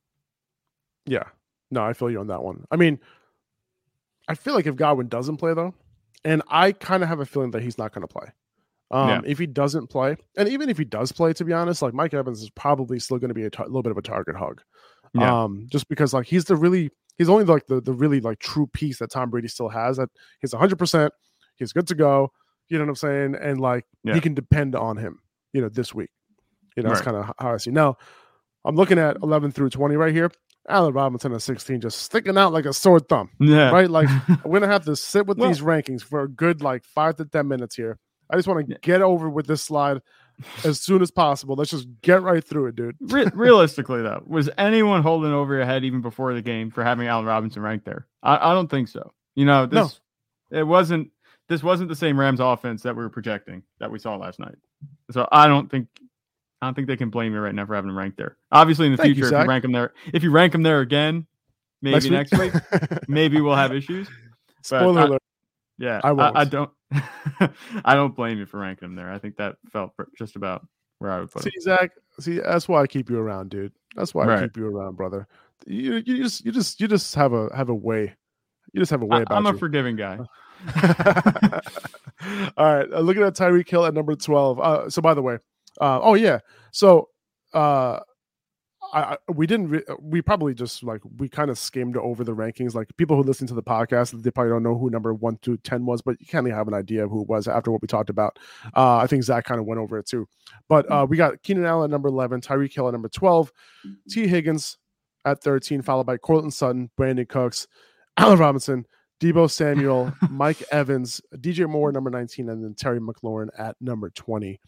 Yeah. No, I feel you on that one. I mean, I feel like if Godwin doesn't play though, and I kind of have a feeling that he's not going to play. Um, yeah. If he doesn't play, and even if he does play, to be honest, like Mike Evans is probably still going to be a little bit of a target hug. Yeah. Um, just because like he's the really he's only like the the really like true piece that Tom Brady still has. That he's 100. percent He's good to go. You know what I'm saying? And like yeah. he can depend on him. You know this week. You know right. that's kind of how I see. Now I'm looking at 11 through 20 right here. Allen Robinson at 16 just sticking out like a sore thumb. Yeah. Right? Like we're gonna have to sit with well, these rankings for a good like five to ten minutes here. I just want to yeah. get over with this slide as soon as possible. Let's just get right through it, dude. Re- realistically, though, was anyone holding over your head even before the game for having Allen Robinson ranked there? I, I don't think so. You know, this no. it wasn't this wasn't the same Rams offense that we were projecting that we saw last night. So I don't think I don't think they can blame you right now for having him ranked there. Obviously, in the Thank future, you, if you rank him there, if you rank him there again, maybe next week, next week maybe we'll have issues. Spoiler alert. Yeah, I, I, I don't. I don't blame you for ranking him there. I think that felt just about where I would put it. see, him. Zach, see, that's why I keep you around, dude. That's why right. I keep you around, brother. You, you just, you just, you just have a have a way. You just have a way about. I'm a you. forgiving guy. All right, uh, looking at Tyreek Hill at number twelve. Uh, so, by the way, uh, oh yeah, so uh, I, we didn't re- we probably just like we kind of skimmed over the rankings. Like people who listen to the podcast they probably don't know who number one to 10 was but you kind of have an idea of who it was after what we talked about. Uh, i think zach kind of went over it too. But uh, we got keenan allen at number 11 tyreek hill at number 12 Tee Higgins at 13 followed by Courtland sutton Brandin Cooks allen robinson Deebo Samuel mike evans dj moore number 19 and then terry mclaurin at number 20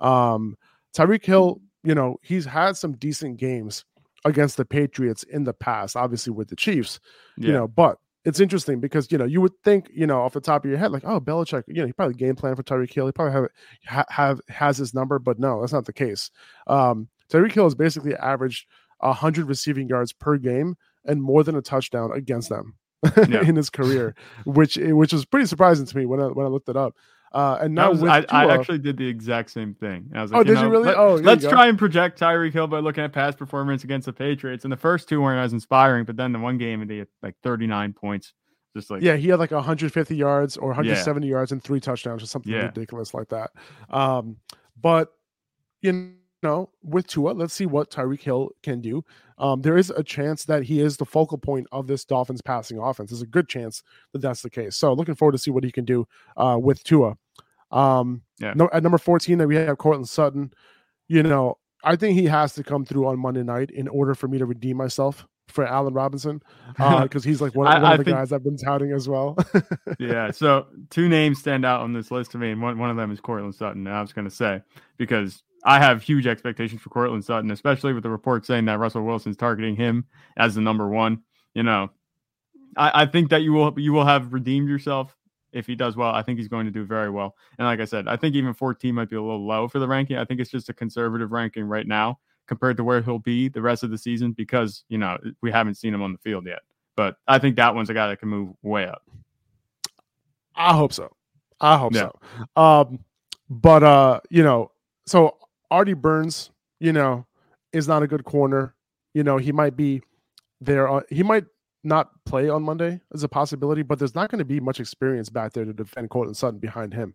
um, tyreek hill you know, he's had some decent games against the Patriots in the past, obviously with the Chiefs, yeah. you know, but it's interesting because, you know, you would think, you know, off the top of your head, like, oh, Belichick, you know, he probably game plan for Tyreek Hill. He probably have, ha- have has his number, but no, that's not the case. Um, Tyreek Hill has basically averaged 100 receiving yards per game and more than a touchdown against them yeah. in his career, which which was pretty surprising to me when I when I looked it up. Uh, and now was, I, I, actually did the exact same thing. I was like, oh, you did know, you really? Let, oh, let's try and project Tyreek Hill by looking at past performance against the Patriots. And the first two weren't as inspiring, but then the one game he had like 39 points. Just like yeah, he had like 150 yards or 170 yeah. yards and three touchdowns or something yeah. ridiculous like that. Um, but you know, with Tua, let's see what Tyreek Hill can do. Um, there is a chance that he is the focal point of this Dolphins passing offense. There's a good chance that that's the case. So looking forward to see what he can do uh, with Tua. Um, yeah. No, at number 14, that we have Courtland Sutton. You know, I think he has to come through on Monday night in order for me to redeem myself for Allen Robinson because uh, he's like one, I, one of the think, guys I've been touting as well. yeah. So two names stand out on this list to me, and one, one of them is Courtland Sutton. And I was going to say because I have huge expectations for Courtland Sutton, especially with the report saying that Russell Wilson's targeting him as the number one. You know, I, I think that you will you will have redeemed yourself if he does well, I think he's going to do very well. And like I said, I think even 14 might be a little low for the ranking. I think it's just a conservative ranking right now compared to where he'll be the rest of the season because, you know, we haven't seen him on the field yet. But I think that one's a guy that can move way up. I hope so. I hope yeah. so. Um, but uh, you know, so Artie Burns, you know, is not a good corner. You know, he might be there. Uh, he might not play on Monday as a possibility, but there's not going to be much experience back there to defend Courtland Sutton behind him.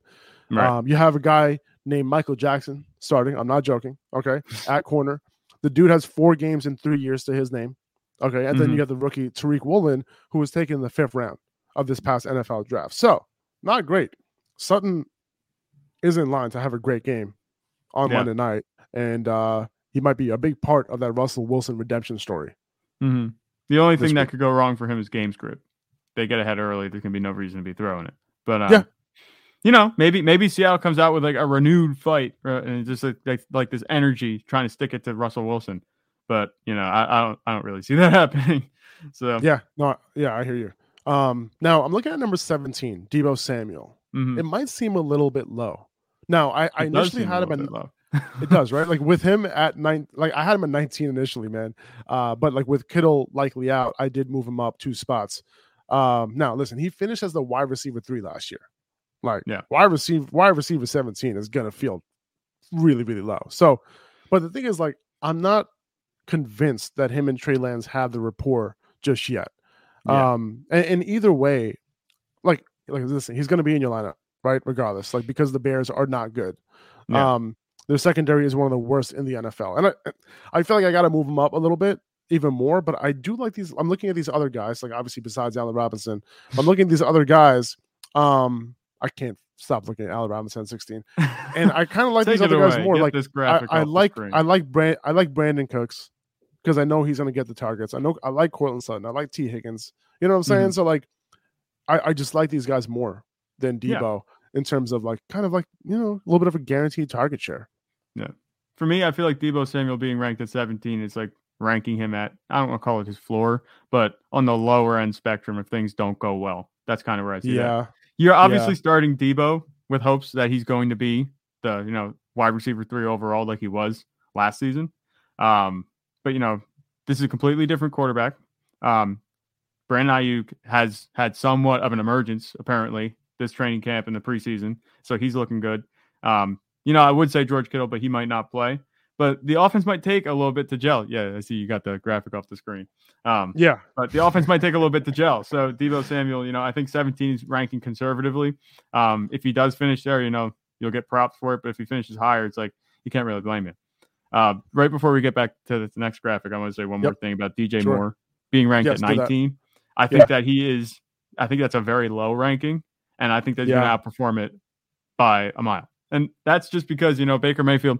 Right. Um, you have a guy named Michael Jackson starting. I'm not joking. Okay, at corner, the dude has four games in three years to his name. Okay, and mm-hmm. then you have the rookie Tariq Woolen, who was taken in the fifth round of this past NFL draft. So not great. Sutton is in line to have a great game on yeah. Monday night, and uh, he might be a big part of that Russell Wilson redemption story. Mm-hmm. The only thing that could go wrong for him is game script. They get ahead early. There gonna be no reason to be throwing it. But um, yeah, you know, maybe maybe Seattle comes out with like a renewed fight uh, and just like, like, like this energy trying to stick it to Russell Wilson. But you know, I, I don't I don't really see that happening. So yeah, no, yeah, I hear you. Um, now I'm looking at number 17, Deebo Samuel. Mm-hmm. It might seem a little bit low. Now I, I initially had him at it does, right? Like with him at nine, like I had him at 19 initially, man. Uh, but like with Kittle likely out, I did move him up two spots. Um, now listen, he finished as the wide receiver three last year. Like, yeah, wide receiver, wide receiver 17 is gonna feel really, really low. So, but the thing is, like, I'm not convinced that him and Trey Lance have the rapport just yet. Yeah. Um, and, and either way, like, like listen, he's gonna be in your lineup right? Regardless, like because the Bears are not good. Yeah. Um, their secondary is one of the worst in the NFL, and I, I feel like I got to move them up a little bit, even more. But I do like these. I'm looking at these other guys, like obviously besides Allen Robinson, I'm looking at these other guys. Um, I can't stop looking at Allen Robinson 16, and I kind of like these other guys more. Get like this graphic I, I like I like Brand I like Brandin Cooks because I know he's going to get the targets. I know I like Courtland Sutton. I like Tee Higgins. You know what I'm saying? Mm-hmm. So like, I, I just like these guys more than Deebo yeah. in terms of like kind of like you know a little bit of a guaranteed target share. Yeah, for me, I feel like Deebo Samuel being ranked at 17 is like ranking him at I don't want to call it his floor, but on the lower end spectrum if things don't go well. That's kind of where I see yeah. That. You're obviously yeah. starting Deebo with hopes that he's going to be the you know wide receiver three overall like he was last season. Um, but you know this is a completely different quarterback. Um, Brandon Aiyuk has had somewhat of an emergence apparently this training camp in the preseason, so he's looking good. Um, you know, I would say George Kittle, but he might not play. But the offense might take a little bit to gel. Yeah, I see you got the graphic off the screen. Um, yeah, but the offense might take a little bit to gel. So Deebo Samuel, you know, I think 17 is ranking conservatively. Um, if he does finish there, you know, you'll get props for it. But if he finishes higher, it's like you can't really blame him. Uh, right before we get back to the next graphic, I want to say one yep. more thing about DJ sure. Moore being ranked yes, at 19. I think yeah. that he is. I think that's a very low ranking, and I think that yeah. going to outperform it by a mile. And that's just because you know Baker Mayfield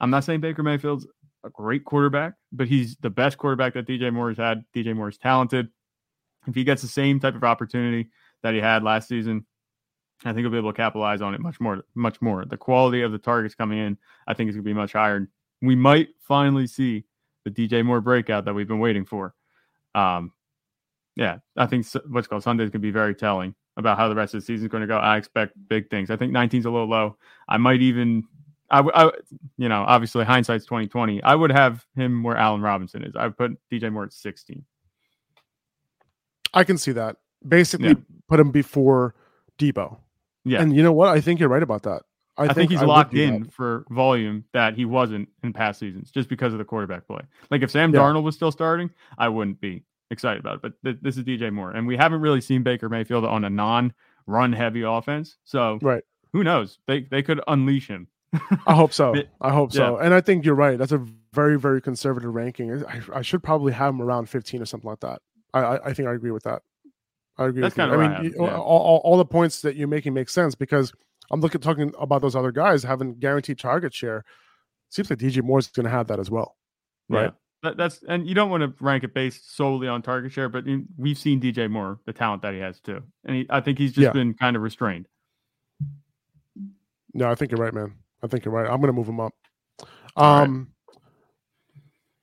I'm not saying Baker Mayfield's a great quarterback, but he's the best quarterback that DJ Moore has had. DJ Moore is talented. If he gets the same type of opportunity that he had last season, I think he'll be able to capitalize on it much more. Much more. The quality of the targets coming in, I think, is going to be much higher. We might finally see the DJ Moore breakout that we've been waiting for. Um, yeah, I think what's called Sundays could be very telling about how the rest of the season is going to go. I expect big things. I think 19 is a little low. I might even I, I, you know, obviously hindsight's twenty twenty. I would have him where Allen Robinson is. I would put DJ Moore at sixteen. I can see that. Basically, yeah. put him before Deebo. Yeah, and you know what? I think you're right about that. I, I think, think, he's I locked in that. for volume that he wasn't in past seasons, just because of the quarterback play. Like if Sam yeah. Darnold was still starting, I wouldn't be excited about it. But th- this is DJ Moore, and we haven't really seen Baker Mayfield on a non-run heavy offense. So right, who knows? They they could unleash him I hope so. I hope so. And I think you're right. That's a very, very conservative ranking. I, I should probably have him around 15 or something like that. I, I, I think I agree with that. I agree That's with kind you. Of I mean, yeah. all, all, all, the points that you're making make sense because I'm looking talking about those other guys having guaranteed target share. Seems like DJ Moore's going to have that as well, right? Yeah. That, that's and you don't want to rank it based solely on target share, but we've seen DJ Moore, the talent that he has too, and he, I think he's just yeah. been kind of restrained. No, I think you're right, man. I think you're right. I'm going to move him up. Um, all right.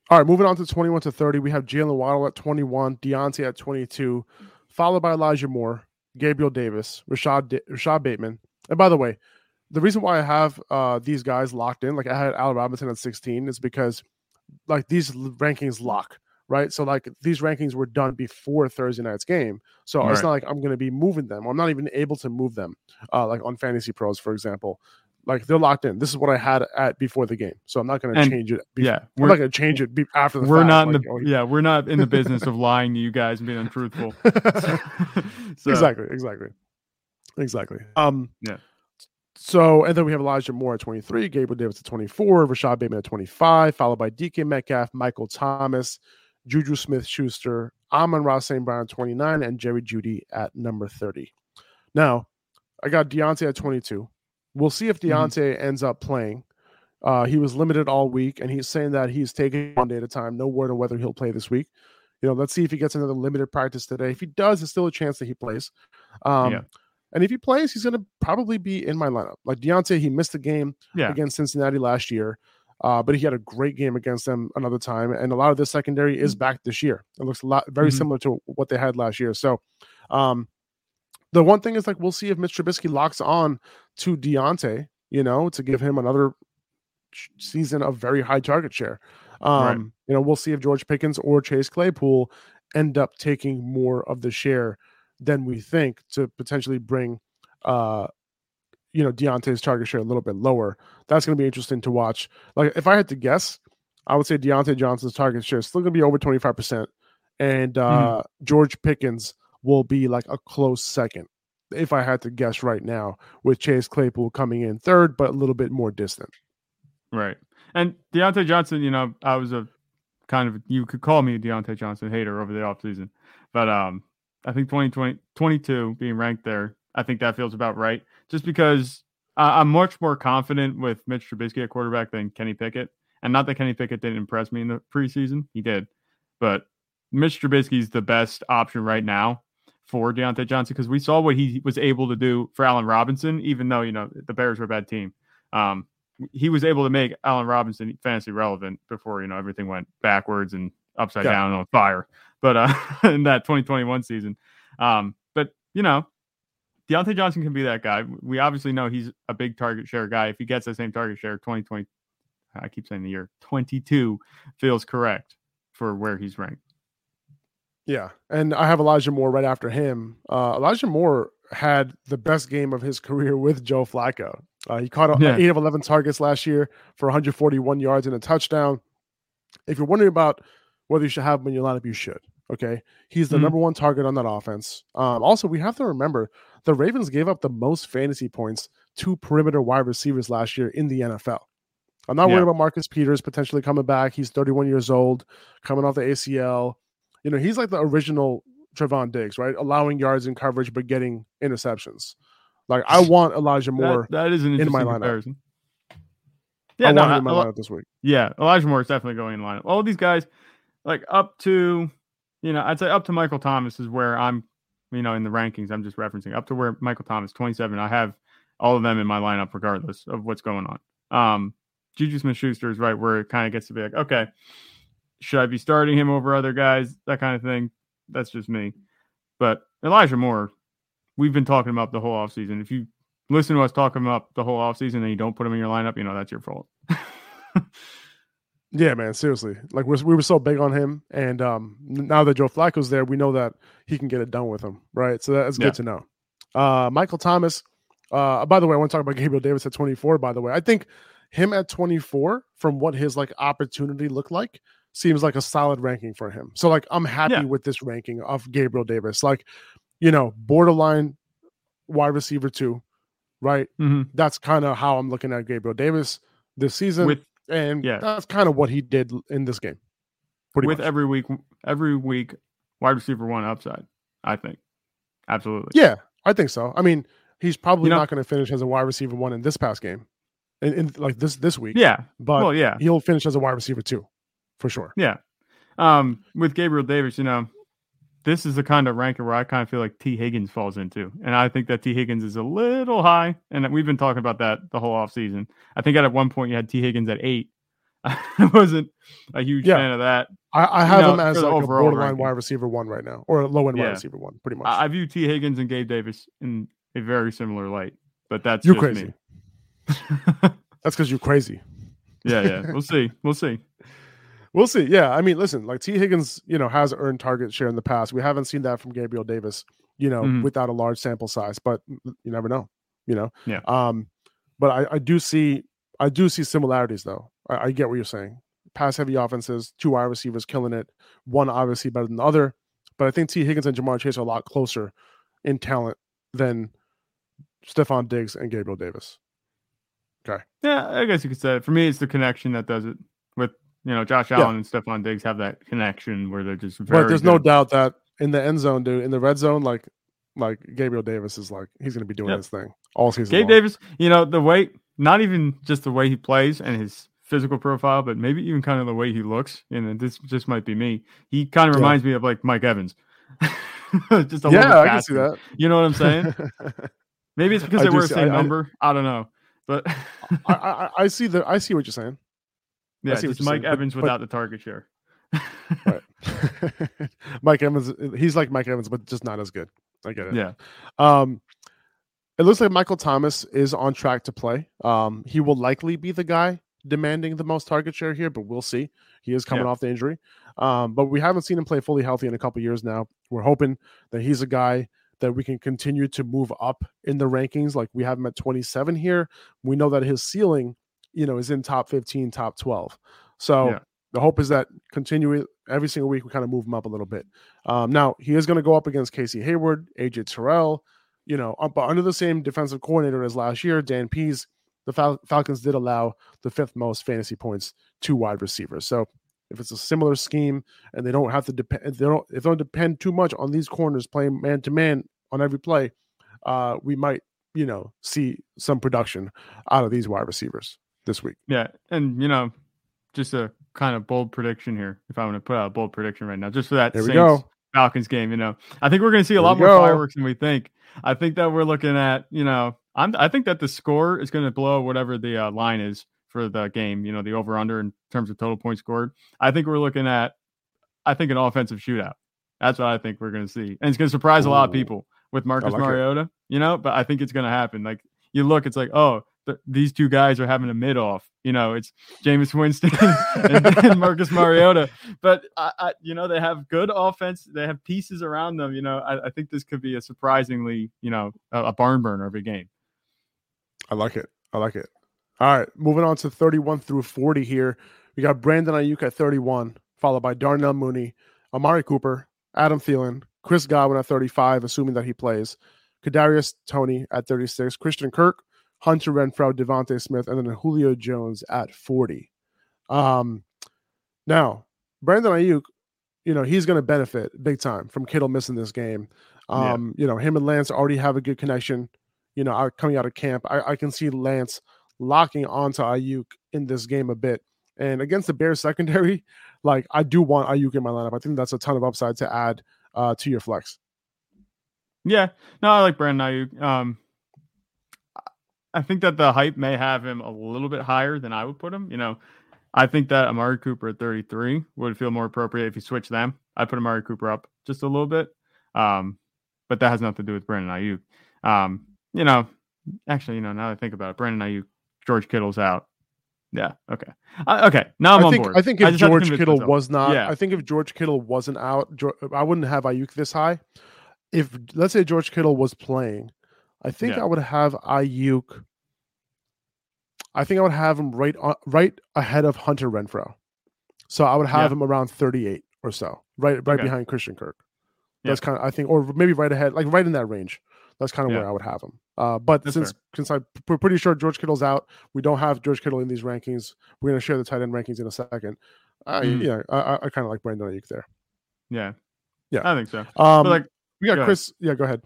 all right, moving on to 21 to 30. We have Jaylen Waddle at 21, Diontae at 22, followed by Elijah Moore, Gabriel Davis, Rashod Rashod Bateman. And by the way, the reason why I have uh, these guys locked in, like I had Al Robinson at 16, is because like these rankings lock, right? So like these rankings were done before Thursday night's game, so it's not like I'm going to be moving them. I'm not even able to move them, uh, like on Fantasy Pros, for example. Like they're locked in. This is what I had at before the game, so I'm not going to change it. Be- yeah, we're not going to change it be- after the. We're fact. not like, in the. Oh, yeah, we're not in the business of lying to you guys and being untruthful. so. Exactly. Exactly. Exactly. Um. Yeah. So, and then we have Elijah Moore at 23, Gabriel Davis at 24, Rashod Bateman at 25, followed by DK Metcalf, Michael Thomas, Juju Smith Schuster, Amon-Ra St. Brown at 29, and Jerry Jeudy at number 30. Now, I got Diontae at 22. We'll see if mm-hmm. Mm-hmm. ends up playing. Uh, he was limited all week, and he's saying that he's taking one day at a time. No word on whether he'll play this week. You know, let's see if he gets another limited practice today. If he does, there's still a chance that he plays. Um, yeah. And if he plays, he's going to probably be in my lineup. Like Diontae, he missed the game yeah. against Cincinnati last year, uh, but he had a great game against them another time. And a lot of the secondary is mm-hmm. back this year. It looks a lot very mm-hmm. similar to what they had last year. So, um, the one thing is like we'll see if Mitch Trubisky locks on to Diontae, you know, to give him another season of very high target share. Um, right. you know, we'll see if George Pickens or Chase Claypool end up taking more of the share than we think to potentially bring uh you know Diontae's target share a little bit lower. That's going to be interesting to watch. Like if I had to guess, I would say Diontae Johnson's target share is still going to be over 25%. And uh mm. George Pickens will be like a close second. if I had to guess right now, with Chase Claypool coming in third, but a little bit more distant. Right. And Diontae Johnson, you know, I was a kind of you could call me a Diontae Johnson hater over the offseason. But um I think 2020 22 being ranked there, I think that feels about right. Just because I'm much more confident with Mitch Trubisky at quarterback than Kenny Pickett. And not that Kenny Pickett didn't impress me in the preseason, he did. But Mitch Trubisky is the best option right now for Diontae Johnson because we saw what he was able to do for Allen Robinson, even though, you know, the Bears were a bad team. Um, he was able to make Allen Robinson fantasy relevant before, you know, everything went backwards and upside yeah. down on fire. But uh, in that 2021 season. Um, but, you know, Diontae Johnson can be that guy. We obviously know he's a big target share guy. If he gets the same target share, 2020, I keep saying the year 22 feels correct for where he's ranked. Yeah, and I have Elijah Moore right after him. Uh, Elijah Moore had the best game of his career with Joe Flacco. Uh, he caught yeah. eight of 11 targets last year for 141 yards and a touchdown. If you're wondering about whether you should have him in your lineup, you should. Okay. He's the mm-hmm. number one target on that offense. Um, also, we have to remember the Ravens gave up the most fantasy points to perimeter wide receivers last year in the NFL. I'm not yeah. worried about Marcus Peters potentially coming back. He's 31 years old, coming off the ACL. You know, he's like the original Trevon Diggs, right? Allowing yards in coverage but getting interceptions. Like I want Elijah Moore. that, that is an in my comparison. lineup. Yeah, I no, want him in my lineup this week. Yeah, Elijah Moore is definitely going in lineup. All these guys, like up to, you know, I'd say up to Michael Thomas is where I'm, you know, in the rankings. I'm just referencing up to where Michael Thomas, 27. I have all of them in my lineup regardless of what's going on. Um, Juju Smith Schuster is right where it kind of gets to be like, okay, should I be starting him over other guys? That kind of thing. That's just me. But Elijah Moore, we've been talking about the whole offseason. If you listen to us talking about the whole offseason and you don't put him in your lineup, you know, that's your fault. yeah, man, seriously. Like we're, we were so big on him. And um, now that Joe Flacco's there, we know that he can get it done with him. Right. So that's good to know. Uh, Michael Thomas. Uh, by the way, I want to talk about Gabriel Davis at 24, by the way. I think him at 24, from what his like opportunity looked like, seems like a solid ranking for him. So like I'm happy yeah. with this ranking of Gabriel Davis. Like, you know, borderline wide receiver two, right? Mm-hmm. That's kind of how I'm looking at Gabriel Davis this season. With, and yeah. that's kind of what he did in this game. With much. every week, every week, wide receiver one upside, I think. Absolutely. Yeah, I think so. I mean, he's probably you know, not going to finish as a wide receiver one in this past game. In, in, like this this week. Yeah. But well, yeah. he'll finish as a wide receiver too for sure. Yeah. Um, with Gabriel Davis, you know, this is the kind of ranking where I kind of feel like Tee Higgins falls into. And I think that Tee Higgins is a little high. And we've been talking about that the whole offseason. I think at one point you had Tee Higgins at eight. I wasn't a huge yeah. fan of that. I, I have know, him as like a borderline ranking. wide receiver one right now, or a low end yeah. wide receiver one, pretty much. I, I, view Tee Higgins and Gabe Davis in a very similar light, but that's you're crazy. that's because you're crazy. yeah, yeah. We'll see. We'll see. We'll see. Yeah, I mean, listen, like Tee Higgins, you know, has earned target share in the past. We haven't seen that from Gabriel Davis, you know, mm-hmm. without a large sample size, but you never know, you know. Yeah. Um, but I, I do see, I do see similarities though. I, I get what you're saying. Pass heavy offenses, two wide receivers killing it, one obviously better than the other. But I think Tee Higgins and Ja'Marr Chase are a lot closer in talent than Stefon Diggs and Gabriel Davis. Okay. Yeah, I guess you could say it. For me, it's the connection that does it with you know, Josh Allen yeah. and Stefon Diggs have that connection where they're just very. But there's good. no doubt that in the end zone, dude, in the red zone, like, like Gabriel Davis is like he's going to be doing yep. his thing all season. Gabe long. Davis, you know, the way, not even just the way he plays and his physical profile, but maybe even kind of the way he looks. And this just might be me. He kind of yeah. reminds me of like Mike Evans. just a yeah, I can see that. You know what I'm saying? maybe it's because they wear the same I, number. I, I, don't know, but I, I, I see the I see what you're saying. Yeah, just Mike saying. Evans but, without but, the target share. Mike Evans, he's like Mike Evans, but just not as good. I get it. Yeah. Um, it looks like Michael Thomas is on track to play. Um, he will likely be the guy demanding the most target share here, but we'll see. He is coming yeah. off the injury. Um, but we haven't seen him play fully healthy in a couple years now. We're hoping that he's a guy that we can continue to move up in the rankings. Like we have him at 27 here. We know that his ceiling you know, is in top 15, top 12. So yeah. the hope is that continue every single week, we kind of move him up a little bit. Um, now, he is going to go up against Casey Hayward, AJ Terrell, you know, uh, but under the same defensive coordinator as last year, Dean Pees, the Fal- Falcons did allow the fifth most fantasy points to wide receivers. So if it's a similar scheme and they don't have to depend, they don't if they don't depend too much on these corners playing man to man on every play, uh, we might you know see some production out of these wide receivers this week. Yeah, and you know, just a kind of bold prediction here. If I want to put out a bold prediction right now, just for that there we go. Falcons game, you know, I think we're going to see a there lot more go. fireworks than we think. I think that we're looking at, you know, I'm, I think that the score is going to blow whatever the uh, line is for the game. You know, the over under in terms of total points scored. I think we're looking at, I think an offensive shootout. That's what I think we're going to see, and it's going to surprise Ooh. a lot of people with Marcus like Mariota. It. You know, but I think it's going to happen. Like you look, it's like, oh, these two guys are having a mid off. You know, it's Jameis Winston and, and, Marcus Mariota. But I, I, you know, they have good offense. They have pieces around them. You know, I, I think this could be a surprisingly, you know, a, a, barn burner of a game. I like it. I like it. All right, moving on to 31 through 40 here. We got Brandon Aiyuk at 31, followed by Darnell Mooney, Amari Cooper, Adam Thielen, Chris Godwin at 35, assuming that he plays, Kadarius Toney at 36, Christian Kirk, Hunter Renfrow, DeVonta Smith, and then Julio Jones at 40. Um, now, Brandon Aiyuk, you know, he's going to benefit big time from Kittle missing this game. Um, yeah. You know, him and Lance already have a good connection, you know, coming out of camp. I, I can see Lance locking onto Aiyuk in this game a bit. And against the Bears secondary, like I do want Aiyuk in my lineup. I think that's a ton of upside to add uh, to your flex. Yeah, no, I like Brandon Aiyuk. Um, I think that the hype may have him a little bit higher than I would put him. You know, I think that Amari Cooper at 33 would feel more appropriate if you switch them. I put Amari Cooper up just a little bit, um, but that has nothing to do with Brandon Aiyuk. Um, you know, actually, you know, now that I think about it, Brandon Aiyuk, George Kittle's out. Yeah. Okay. Uh, okay. Now I'm I on think, board. I think if I George Kittle myself. was not, yeah. I think if George Kittle wasn't out, I wouldn't have Aiyuk this high. If let's say George Kittle was playing, I think yeah. I would have Aiyuk. I think I would have him right on, right ahead of Hunter Renfrow. So I would have yeah. him around 38 or so, right right okay. behind Christian Kirk. That's kind of I think, or maybe right ahead, like right in that range. That's kind of where I would have him. Uh, but That's since fair. since I'm pretty sure George Kittle's out, we don't have George Kittle in these rankings. We're going to share the tight end rankings in a second. Uh, mm. Yeah, I, I kind of like Brandon Aiyuk there. Yeah, yeah, I think so. Um, but like we got Chris. Ahead. Yeah, go ahead.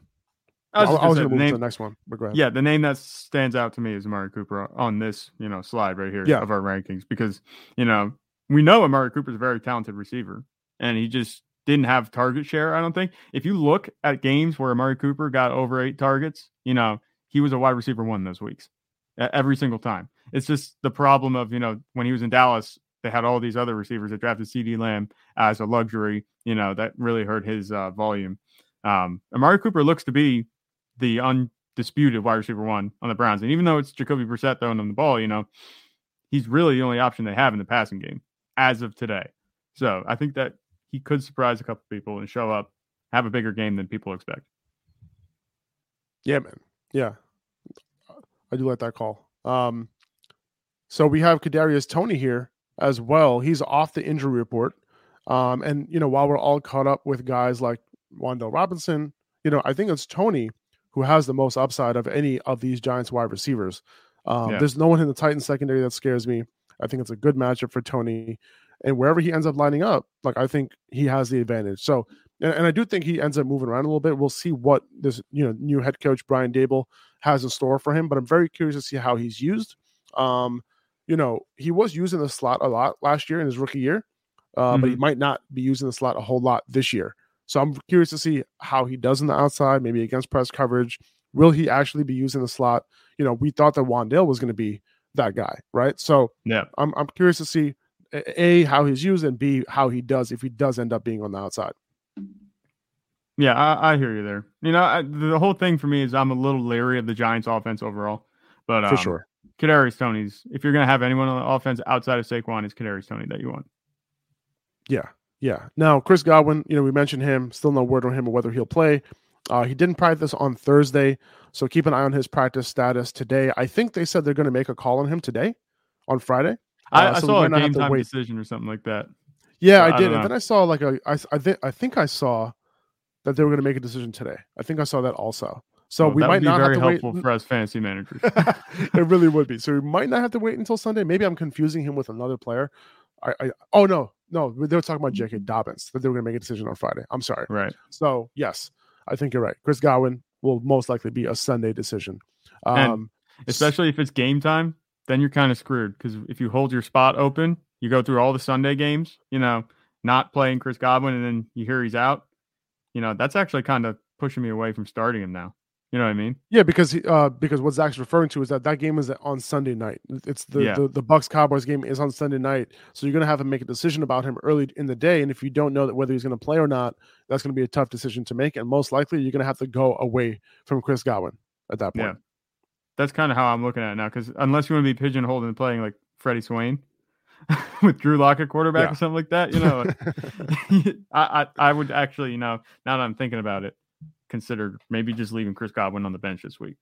I was, was going to move name, to the next one. But go ahead. Yeah, the name that stands out to me is Amari Cooper on this, you know, slide right here yeah. of our rankings because you know we know Amari Cooper is a very talented receiver, and he just didn't have target share. I don't think. If you look at games where Amari Cooper got over eight targets, you know he was a wide receiver one those weeks, every single time. It's just the problem of you know when he was in Dallas, they had all these other receivers that drafted CeeDee Lamb as a luxury. You know that really hurt his uh, volume. Um, Amari Cooper looks to be the undisputed wide receiver one on the Browns. And even though it's Jacoby Brissett throwing them the ball, you know, he's really the only option they have in the passing game as of today. So I think that he could surprise a couple people and show up, have a bigger game than people expect. Yeah, man. Yeah. I do like that call. Um, so we have Kadarius Toney here as well. He's off the injury report. Um, and you know, while we're all caught up with guys like Wan'Dale Robinson, you know, I think it's Toney who has the most upside of any of these Giants wide receivers. Um, yeah. There's no one in the Titans secondary that scares me. I think it's a good matchup for Toney, and wherever he ends up lining up, like I think he has the advantage. So, and, and I do think he ends up moving around a little bit. We'll see what this you know new head coach Brian Daboll has in store for him, but I'm very curious to see how he's used. Um, you know, he was using the slot a lot last year in his rookie year, uh, mm-hmm. but he mm-hmm. might not be using the slot a whole lot this year. So I'm curious to see how he does in the outside, maybe against press coverage. Will he actually be using the slot? You know, we thought that Wan'Dale was going to be that guy, right? So yeah, I'm I'm curious to see a how he's used and b how he does if he does end up being on the outside. Yeah, I, I hear you there. You know, I, the whole thing for me is I'm a little leery of the Giants' offense overall, but um, for sure, Kadarius Toney's. If you're going to have anyone on the offense outside of Saquon, it's Kadarius Toney that you want. Yeah, yeah. Now, Chris Godwin, you know, we mentioned him. Still no word on him or whether he'll play. Uh, he didn't practice on Thursday, so keep an eye on his practice status today. I think they said they're going to make a call on him today, on Friday. Uh, I, I so saw a game time wait. decision or something like that. Yeah, so I, I did, and then I saw like a. I I think I think I saw that they were going to make a decision today. I think I saw that also. So well, we might not very have to helpful wait. for us fantasy managers. it really would be. So we might not have to wait until Sunday. Maybe I'm confusing him with another player. I, I oh no, no, they were talking about J.K. Dobbins that they were going to make a decision on Friday. I'm sorry. Right. So yes, I think you're right. Chris Godwin will most likely be a Sunday decision. Um, and especially if it's game time, then you're kind of screwed because if you hold your spot open, you go through all the Sunday games, you know, not playing Chris Godwin, and then you hear he's out. You know, that's actually kind of pushing me away from starting him now. You know what I mean? Yeah, because he, uh, because what Zach's referring to is that that game is on Sunday night. It's the, yeah. the the Bucs Cowboys game is on Sunday night, so you're gonna have to make a decision about him early in the day. And if you don't know that whether he's gonna play or not, that's gonna be a tough decision to make. And most likely, you're gonna have to go away from Chris Godwin at that point. Yeah, that's kind of how I'm looking at it now. Because unless you want to be pigeonholed and playing like Freddie Swain with Drew Lock at quarterback yeah. or something like that, you know, I, I I would actually, you know, now that I'm thinking about it considered maybe just leaving Chris Godwin on the bench this week.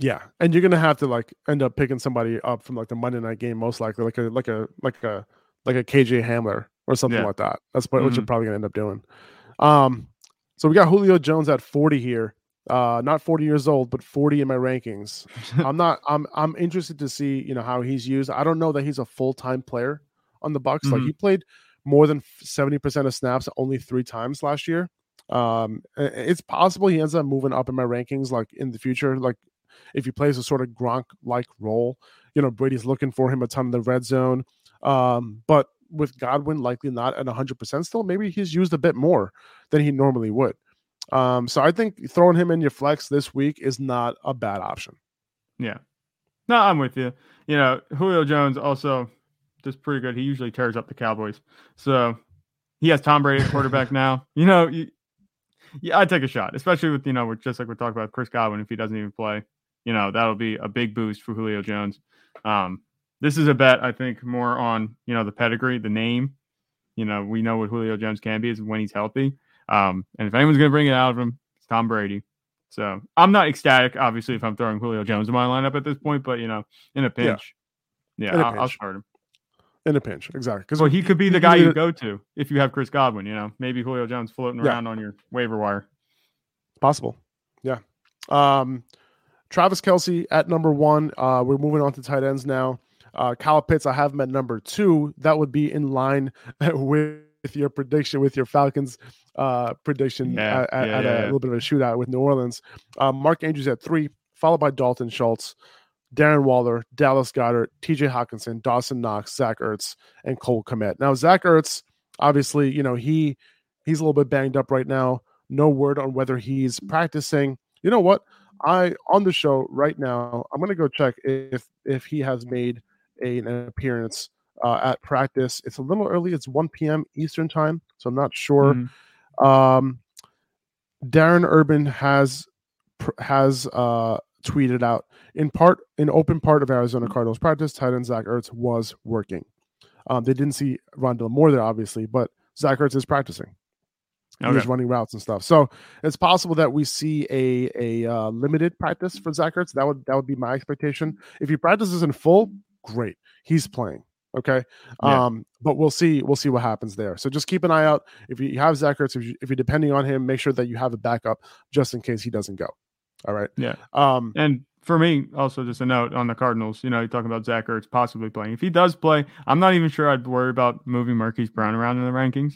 Yeah, and you're gonna have to like end up picking somebody up from like the Monday night game, most likely, like a like a like a like a KJ Hamler or something yeah. like that. That's what, mm-hmm. what you're mm-hmm. probably gonna end up doing. Um, so we got Julio Jones at 40 here. Uh, not 40 years old, but 40 in my rankings. I'm not. I'm I'm interested to see you know how he's used. I don't know that he's a full time player on the Bucs. Mm-hmm. Like he played more than 70 percent of snaps only three times last year. Um, it's possible he ends up moving up in my rankings, like in the future. Like if he plays a sort of Gronk like role, you know, Brady's looking for him a ton in the red zone. Um, but with Godwin likely not at 100% still, maybe he's used a bit more than he normally would. Um, so I think throwing him in your flex this week is not a bad option. Yeah. No, I'm with you. You know, Julio Jones also just pretty good. He usually tears up the Cowboys. So he has Tom Brady at quarterback now. You know, you, yeah, I'd take a shot, especially with you know, we're just like we're talking about Chris Godwin. If he doesn't even play, you know, that'll be a big boost for Julio Jones. Um, this is a bet I think more on you know the pedigree, the name. You know, we know what Julio Jones can be is when he's healthy. Um, and if anyone's going to bring it out of him, it's Tom Brady. So I'm not ecstatic, obviously, if I'm throwing Julio Jones in my lineup at this point, but you know, in a pinch, yeah, yeah I'll, pinch. I'll start him in a pinch. Exactly. Because well, he could be the guy you go to if you have Chris Godwin. You know, maybe Julio Jones floating around yeah. on your waiver wire. It's Possible. Yeah. Um, Travis Kelce at number one. Uh, we're moving on to tight ends now. Uh, Kyle Pitts, I have him at number two. That would be in line with your prediction, with your Falcons uh, prediction yeah, at, yeah, at yeah, a little bit of a shootout with New Orleans. Uh, Mark Andrews at three, followed by Dalton Schultz. Darren Waller, Dallas Goedert, TJ Hockenson, Dawson Knox, Zach Ertz, and Cole Kmet. Now, Zach Ertz, obviously, you know, he he's a little bit banged up right now. No word on whether he's practicing. You know what? I on the show right now, I'm gonna go check if if he has made a, an appearance uh, at practice. It's a little early. It's 1 p.m. Eastern time, so I'm not sure. Mm-hmm. Um, Darren Urban has has uh, tweeted out in part, in open part of Arizona Cardinals practice, tight end Zach Ertz was working. Um, they didn't see Rondale Moore there, obviously, but Zach Ertz is practicing. Okay. He's running routes and stuff. So it's possible that we see a a uh, limited practice for Zach Ertz. That would that would be my expectation. If he practices in full, great. He's playing. Okay. Yeah. Um, but we'll see, we'll see what happens there. So just keep an eye out. If you have Zach Ertz, if, you, if you're depending on him, make sure that you have a backup just in case he doesn't go. All right. Yeah. Um, and for me, also just a note on the Cardinals. You know, you're talking about Zach Ertz possibly playing. If he does play, I'm not even sure I'd worry about moving Marquise Brown around in the rankings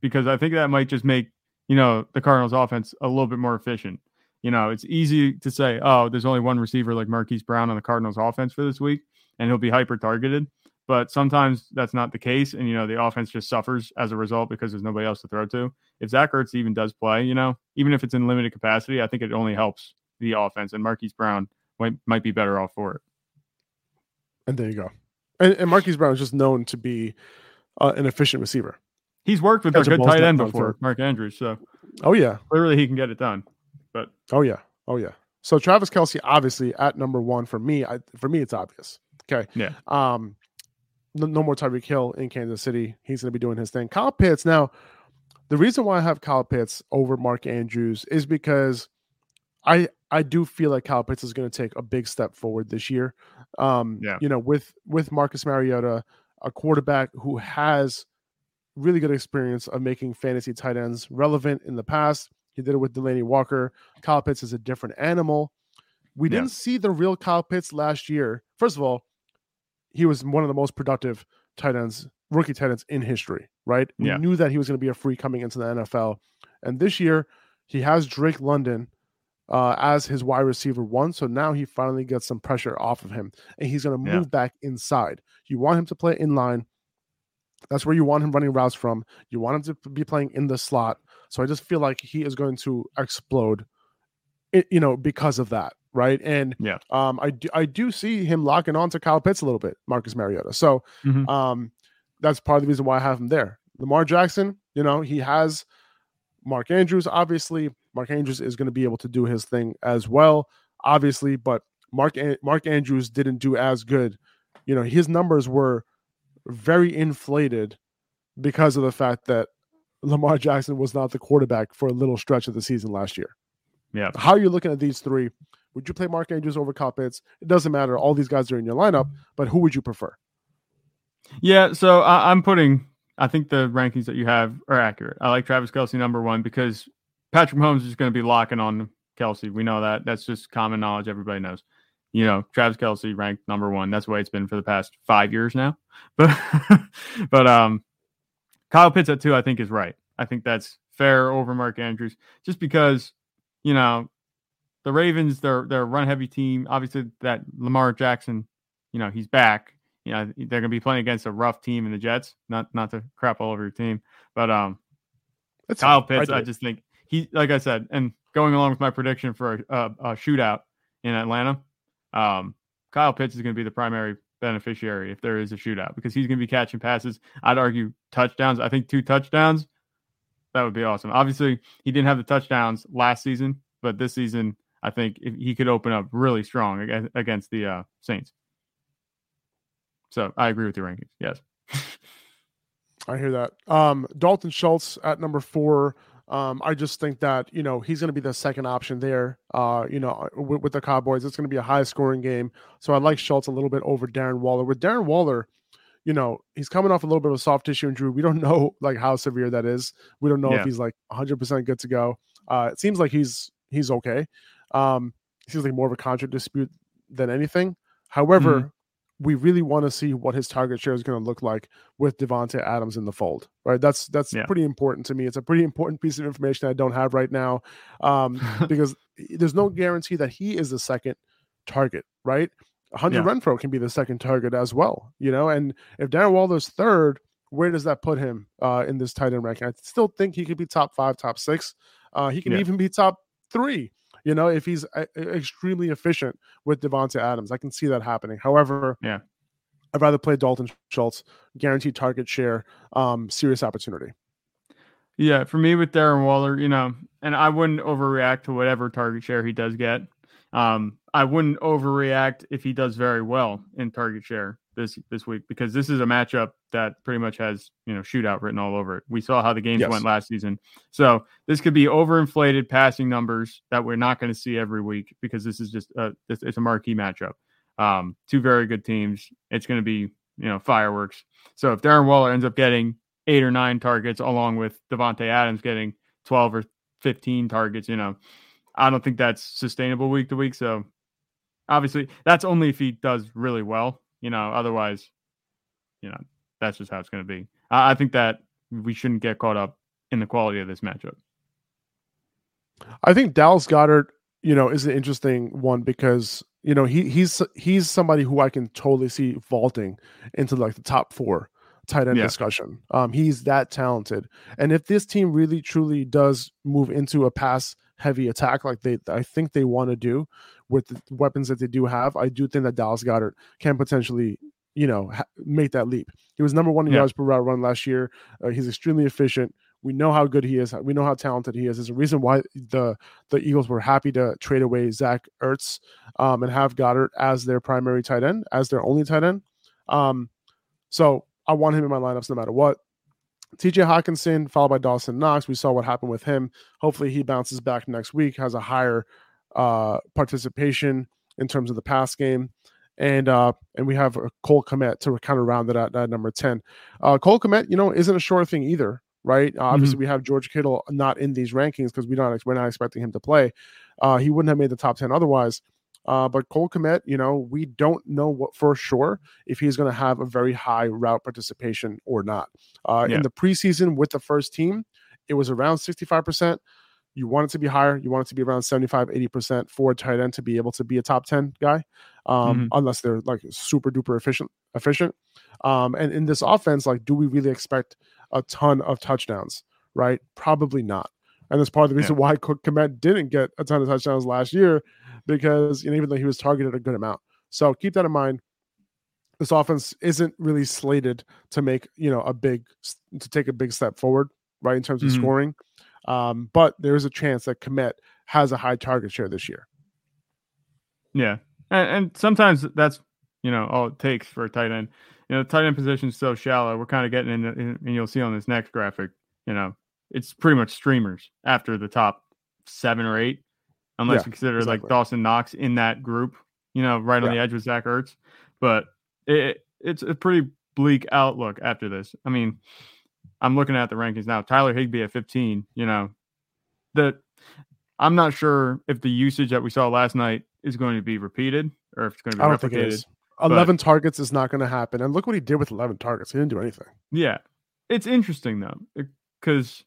because I think that might just make you know the Cardinals' offense a little bit more efficient. You know, it's easy to say, oh, there's only one receiver like Marquise Brown on the Cardinals' offense for this week, and he'll be hyper targeted. But sometimes that's not the case, and you know the offense just suffers as a result because there's nobody else to throw to. If Zach Ertz even does play, you know, even if it's in limited capacity, I think it only helps the offense, and Marquise Brown might might be better off for it. And there you go. And, and Marquise Brown is just known to be uh, an efficient receiver. He's worked with a good tight end before, Mark Andrews. So, oh yeah, clearly he can get it done. But oh yeah, oh yeah. So Travis Kelce, obviously at number one for me. I, for me, it's obvious. Okay. Yeah. Um, no, no more Tyreek Hill in Kansas City. He's going to be doing his thing. Kyle Pitts. Now, the reason why I have Kyle Pitts over Mark Andrews is because I I do feel like Kyle Pitts is going to take a big step forward this year. Um, yeah. You know, with with Marcus Mariota, a quarterback who has really good experience of making fantasy tight ends relevant in the past. He did it with Delanie Walker. Kyle Pitts is a different animal. We yeah. didn't see the real Kyle Pitts last year. First of all, he was one of the most productive tight ends, rookie tight ends in history, right? We yeah. knew that he was going to be a free coming into the NFL. And this year, he has Drake London uh, as his wide receiver one. So now he finally gets some pressure off of him and he's going to move yeah. back inside. You want him to play in line. That's where you want him running routes from. You want him to be playing in the slot. So I just feel like he is going to explode, you know, because of that right? And yeah, um, I do I do see him locking on to Kyle Pitts a little bit, Marcus Mariota. So mm-hmm. um, that's part of the reason why I have him there. Lamar Jackson, you know, he has Mark Andrews. Obviously, Mark Andrews is going to be able to do his thing as well, obviously, but Mark Mark Andrews didn't do as good. You know, his numbers were very inflated because of the fact that Lamar Jackson was not the quarterback for a little stretch of the season last year. Yeah. How are you looking at these three? Would you play Mark Andrews over Pitts? It doesn't matter. All these guys are in your lineup, but who would you prefer? Yeah, so I, I'm putting. I think the rankings that you have are accurate. I like Travis Kelce number one because Patrick Mahomes is going to be locking on Kelce. We know that. That's just common knowledge. Everybody knows. You know, Travis Kelce ranked number one. That's the way it's been for the past five years now. But but um, Kyle Pitts at two, I think is right. I think that's fair over Mark Andrews, just because you know the Ravens, they're they're a run heavy team. Obviously, that Lamar Jackson, you know, he's back. You know, they're going to be playing against a rough team in the Jets. Not not to crap all over your team, but um, That's Kyle Pitts, I, I, just think he, like I said, and going along with my prediction for a, a, a shootout in Atlanta, um, Kyle Pitts is going to be the primary beneficiary if there is a shootout because he's going to be catching passes. I'd argue touchdowns. I think two touchdowns. That would be awesome. Obviously, he didn't have the touchdowns last season, but this season I think he could open up really strong against the uh, Saints. So I agree with your rankings. Yes. I hear that. Um, Dalton Schultz at number four. Um, I just think that you know he's going to be the second option there. Uh, you know, with, with the Cowboys, it's going to be a high scoring game. So I like Schultz a little bit over Darren Waller. With Darren Waller, you know, he's coming off a little bit of a soft tissue injury. We don't know like how severe that is. We don't know yeah. if he's like 100 percent good to go. Uh, it seems like he's he's okay. Um, seems like more of a contract dispute than anything. However, mm-hmm. We really want to see what his target share is going to look like with Davante Adams in the fold, right? That's that's yeah. pretty important to me. It's a pretty important piece of information I don't have right now, um, because there's no guarantee that he is the second target, right? Hunter yeah. Renfrow can be the second target as well, you know. And if Darren Waller's third, where does that put him uh, in this tight end ranking? I still think he could be top five, top six. Uh, he can yeah. even be top three you know, if he's a- extremely efficient with Davante Adams, I can see that happening. However, yeah, I'd rather play Dalton Schultz, guaranteed target share, um, serious opportunity. Yeah, for me with Darren Waller, you know, and I wouldn't overreact to whatever target share he does get. Um, I wouldn't overreact if he does very well in target share this this week because this is a matchup that pretty much has you know shootout written all over it. We saw how the games yes. went last season, so this could be overinflated passing numbers that we're not going to see every week because this is just a it's a marquee matchup. Um, two very good teams. It's going to be you know fireworks. So if Darren Waller ends up getting eight or nine targets along with Davante Adams getting twelve or fifteen targets, you know, I don't think that's sustainable week to week. So obviously that's only if he does really well you know, otherwise, you know, that's just how it's going to be. I, I think that we shouldn't get caught up in the quality of this matchup. I think Dallas Goedert, you know, is an interesting one because you know he he's he's somebody who I can totally see vaulting into like the top four tight end yeah. discussion. Um, he's that talented, and if this team really truly does move into a pass heavy attack like they I think they want to do, with the weapons that they do have, I do think that Dallas Goedert can potentially, you know, ha- make that leap. He was number one in yeah. yards per route run last year. Uh, he's extremely efficient. We know how good he is. We know how talented he is. There's a reason why the the Eagles were happy to trade away Zach Ertz um, and have Goedert as their primary tight end, as their only tight end. Um, so I want him in my lineups no matter what. TJ Hockenson, followed by Dawson Knox. We saw what happened with him. Hopefully, he bounces back next week, has a higher uh, participation in terms of the pass game. And uh, and we have a Cole Kmet to kind of round it out at number 10. Uh, Cole Kmet, you know, isn't a sure thing either. right? Uh, obviously, mm-hmm. we have George Kittle not in these rankings because we don't we're not expecting him to play. Uh, he wouldn't have made the top ten otherwise. Uh, but Cole Kmet, you know, we don't know what for sure if he's going to have a very high route participation or not. Uh, yeah. In the preseason with the first team, it was around 65%. You want it to be higher. You want it to be around 75, 80% for a tight end to be able to be a top 10 guy, um, mm-hmm. unless they're like super duper efficient. efficient. Um, and in this offense, like, do we really expect a ton of touchdowns? Right? Probably not. And that's part of the reason yeah. why Cole Kmet didn't get a ton of touchdowns last year because you know, even though he was targeted a good amount. So keep that in mind. This offense isn't really slated to make you know a big to take a big step forward, right, in terms of mm-hmm. scoring. Um, but there is a chance that Kmet has a high target share this year. Yeah, and, and sometimes that's you know all it takes for a tight end. You know, tight end position is so shallow. We're kind of getting in, in, and you'll see on this next graphic. You know, it's pretty much streamers after the top seven or eight unless yeah, you consider exactly. like Dawson Knox in that group, you know, right on the edge with Zach Ertz. But it, it's a pretty bleak outlook after this. I mean, I'm looking at the rankings now. Tyler Higbee at 15, you know, that I'm not sure if the usage that we saw last night is going to be repeated or if it's going to be I don't replicated. Think it is. 11 but, targets is not going to happen. And look what he did with 11 targets. He didn't do anything. Yeah. It's interesting though, because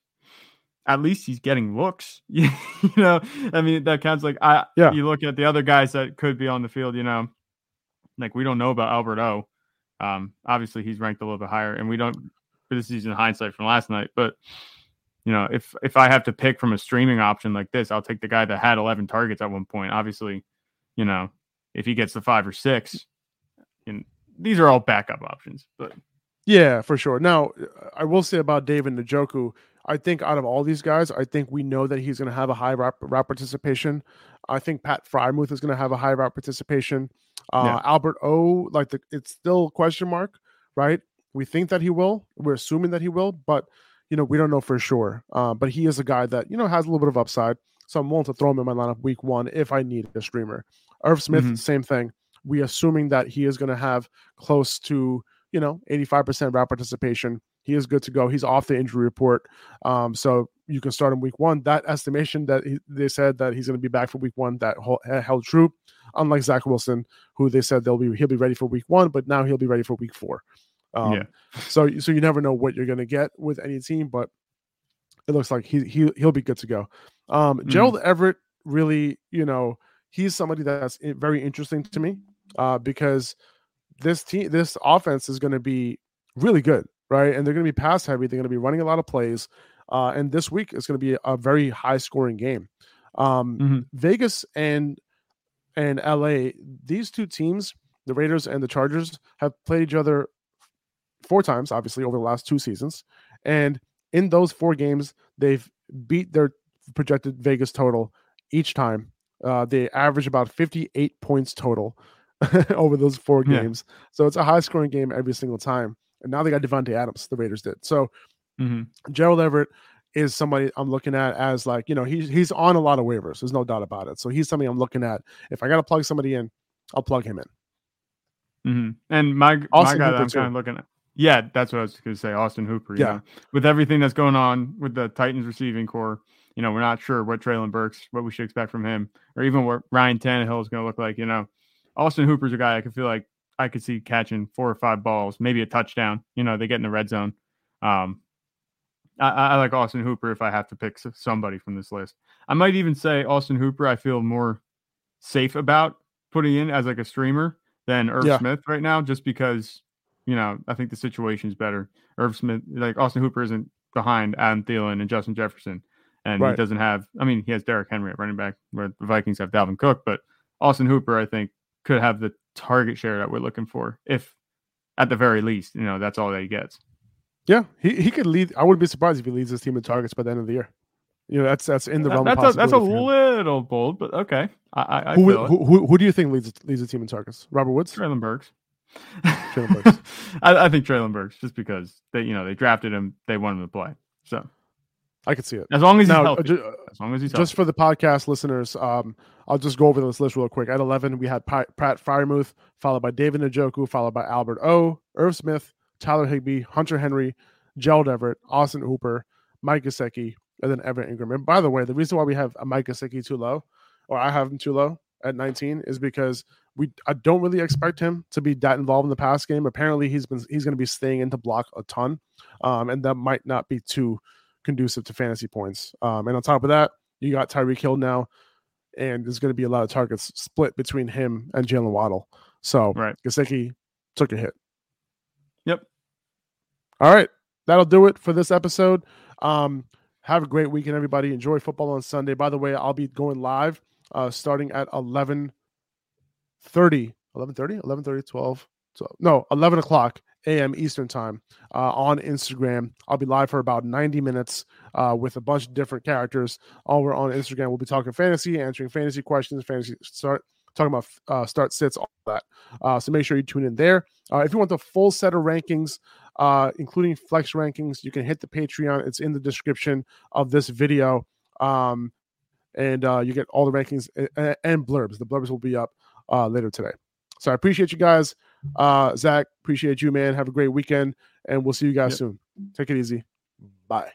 at least he's getting looks. you know, I mean that counts. Like I, yeah. You look at the other guys that could be on the field. You know, like we don't know about Albert O. Um, obviously he's ranked a little bit higher, and we don't. This is in hindsight from last night, but you know, if if I have to pick from a streaming option like this, I'll take the guy that had 11 targets at one point. Obviously, you know, if he gets the five or six, and these are all backup options, but. Yeah, for sure. Now, I will say about David Njoku, I think out of all these guys, I think we know that he's going to have a high route, route participation. I think Pat Freiermuth is going to have a high route participation. Uh, yeah. Albert O, like the, it's still question mark, right? We think that he will. We're assuming that he will, but you know we don't know for sure. Uh, but he is a guy that you know has a little bit of upside, so I'm willing to throw him in my lineup week one if I need a streamer. Irv Smith, mm-hmm. same thing. We assuming that he is going to have close to you know 85% route participation he is good to go. He's off the injury report, um, so you can start him week one. That estimation that he, they said that he's going to be back for week one that held true. Unlike Zach Wilson, who they said they'll be he'll be ready for week one, but now he'll be ready for week four. Um, yeah. So so you never know what you're going to get with any team, but it looks like he he he'll be good to go. Um, mm. Gerald Everett really, you know, he's somebody that's very interesting to me uh, because this team, this offense is going to be really good right? And they're going to be pass heavy. They're going to be running a lot of plays. Uh, and this week is going to be a very high scoring game. Um, mm-hmm. Vegas and and LA, these two teams, the Raiders and the Chargers, have played each other four times, obviously, over the last two seasons. And in those four games, they've beat their projected Vegas total each time. Uh, they average about 58 points total over those four games. Yeah. So it's a high scoring game every single time. And now they got Davante Adams, the Raiders did. So mm-hmm. Gerald Everett is somebody I'm looking at as like, you know, he's he's on a lot of waivers. There's no doubt about it. So he's somebody I'm looking at. If I gotta plug somebody in, I'll plug him in. Mm-hmm. And my Austin my guy I'm kind of looking at. Yeah, that's what I was going to say. Austin Hooper. yeah. Know? With everything that's going on with the Titans receiving core, you know, we're not sure what Treylon Burks, what we should expect from him, or even what Ryan Tannehill is going to look like. You know, Austin Hooper's a guy I can feel like I could see catching four or five balls, maybe a touchdown. You know, they get in the red zone. Um, I, I, like Austin Hooper if I have to pick somebody from this list. I might even say Austin Hooper. I feel more safe about putting in as like a streamer than Irv yeah. Smith right now, just because you know I think the situation is better. Irv Smith, like Austin Hooper, isn't behind Adam Thielen and Justin Jefferson, and right. he doesn't have. I mean, he has Derrick Henry at running back, where the Vikings have Dalvin Cook, but Austin Hooper, I think, could have the target share that we're looking for. If at the very least, you know, that's all that he gets. Yeah, he, he could lead. I wouldn't be surprised if he leads his team in targets by the end of the year. You know, that's that's in the realm. That's a, that's a little bold, but okay. I, I who, who, who, who, do you think leads leads the team in targets? Robert Woods, Treylon Burks. Treylon Burks. I, I, think Treylon Burks, just because they you know they drafted him, they want him to play. So I could see it as long as he's now, healthy. Ju- as long as he's just healthy. for the podcast listeners. Um, I'll just go over this list real quick. At eleven, we had Pat Freiermuth, followed by David Njoku, followed by Albert O, Irv Smith, Tyler Higbee, Hunter Henry, Gerald Everett, Austin Hooper, Mike Gesicki, and then Evan Engram. And by the way, the reason why we have a Mike Gesicki too low, or I have him too low at 19, is because we I don't really expect him to be that involved in the pass game. Apparently, he's been he's going to be staying into block a ton, um, and that might not be too conducive to fantasy points. Um, and on top of that, you got Tyreek Hill now, and there's going to be a lot of targets split between him and Jaylen Waddle. So right. Gesicki took a hit. Yep. All right, that'll do it for this episode. Um, have a great weekend, everybody. Enjoy football on Sunday. By the way, I'll be going live uh, starting at 11 30, 11 30, 11 30, 12, 12, no, 11 o'clock a.m. Eastern time uh, on Instagram. I'll be live for about 90 minutes uh, with a bunch of different characters. All we're on Instagram. We'll be talking fantasy, answering fantasy questions, fantasy start talking about uh, start sits, all that. Uh, so make sure you tune in there. Uh, if you want the full set of rankings, uh, including flex rankings, you can hit the Patreon. It's in the description of this video. Um, and uh, you get all the rankings and, and blurbs. The blurbs will be up uh, later today. So I appreciate you guys. Uh, Zach, appreciate you, man. Have a great weekend, and we'll see you guys yep. soon. Take it easy. Bye.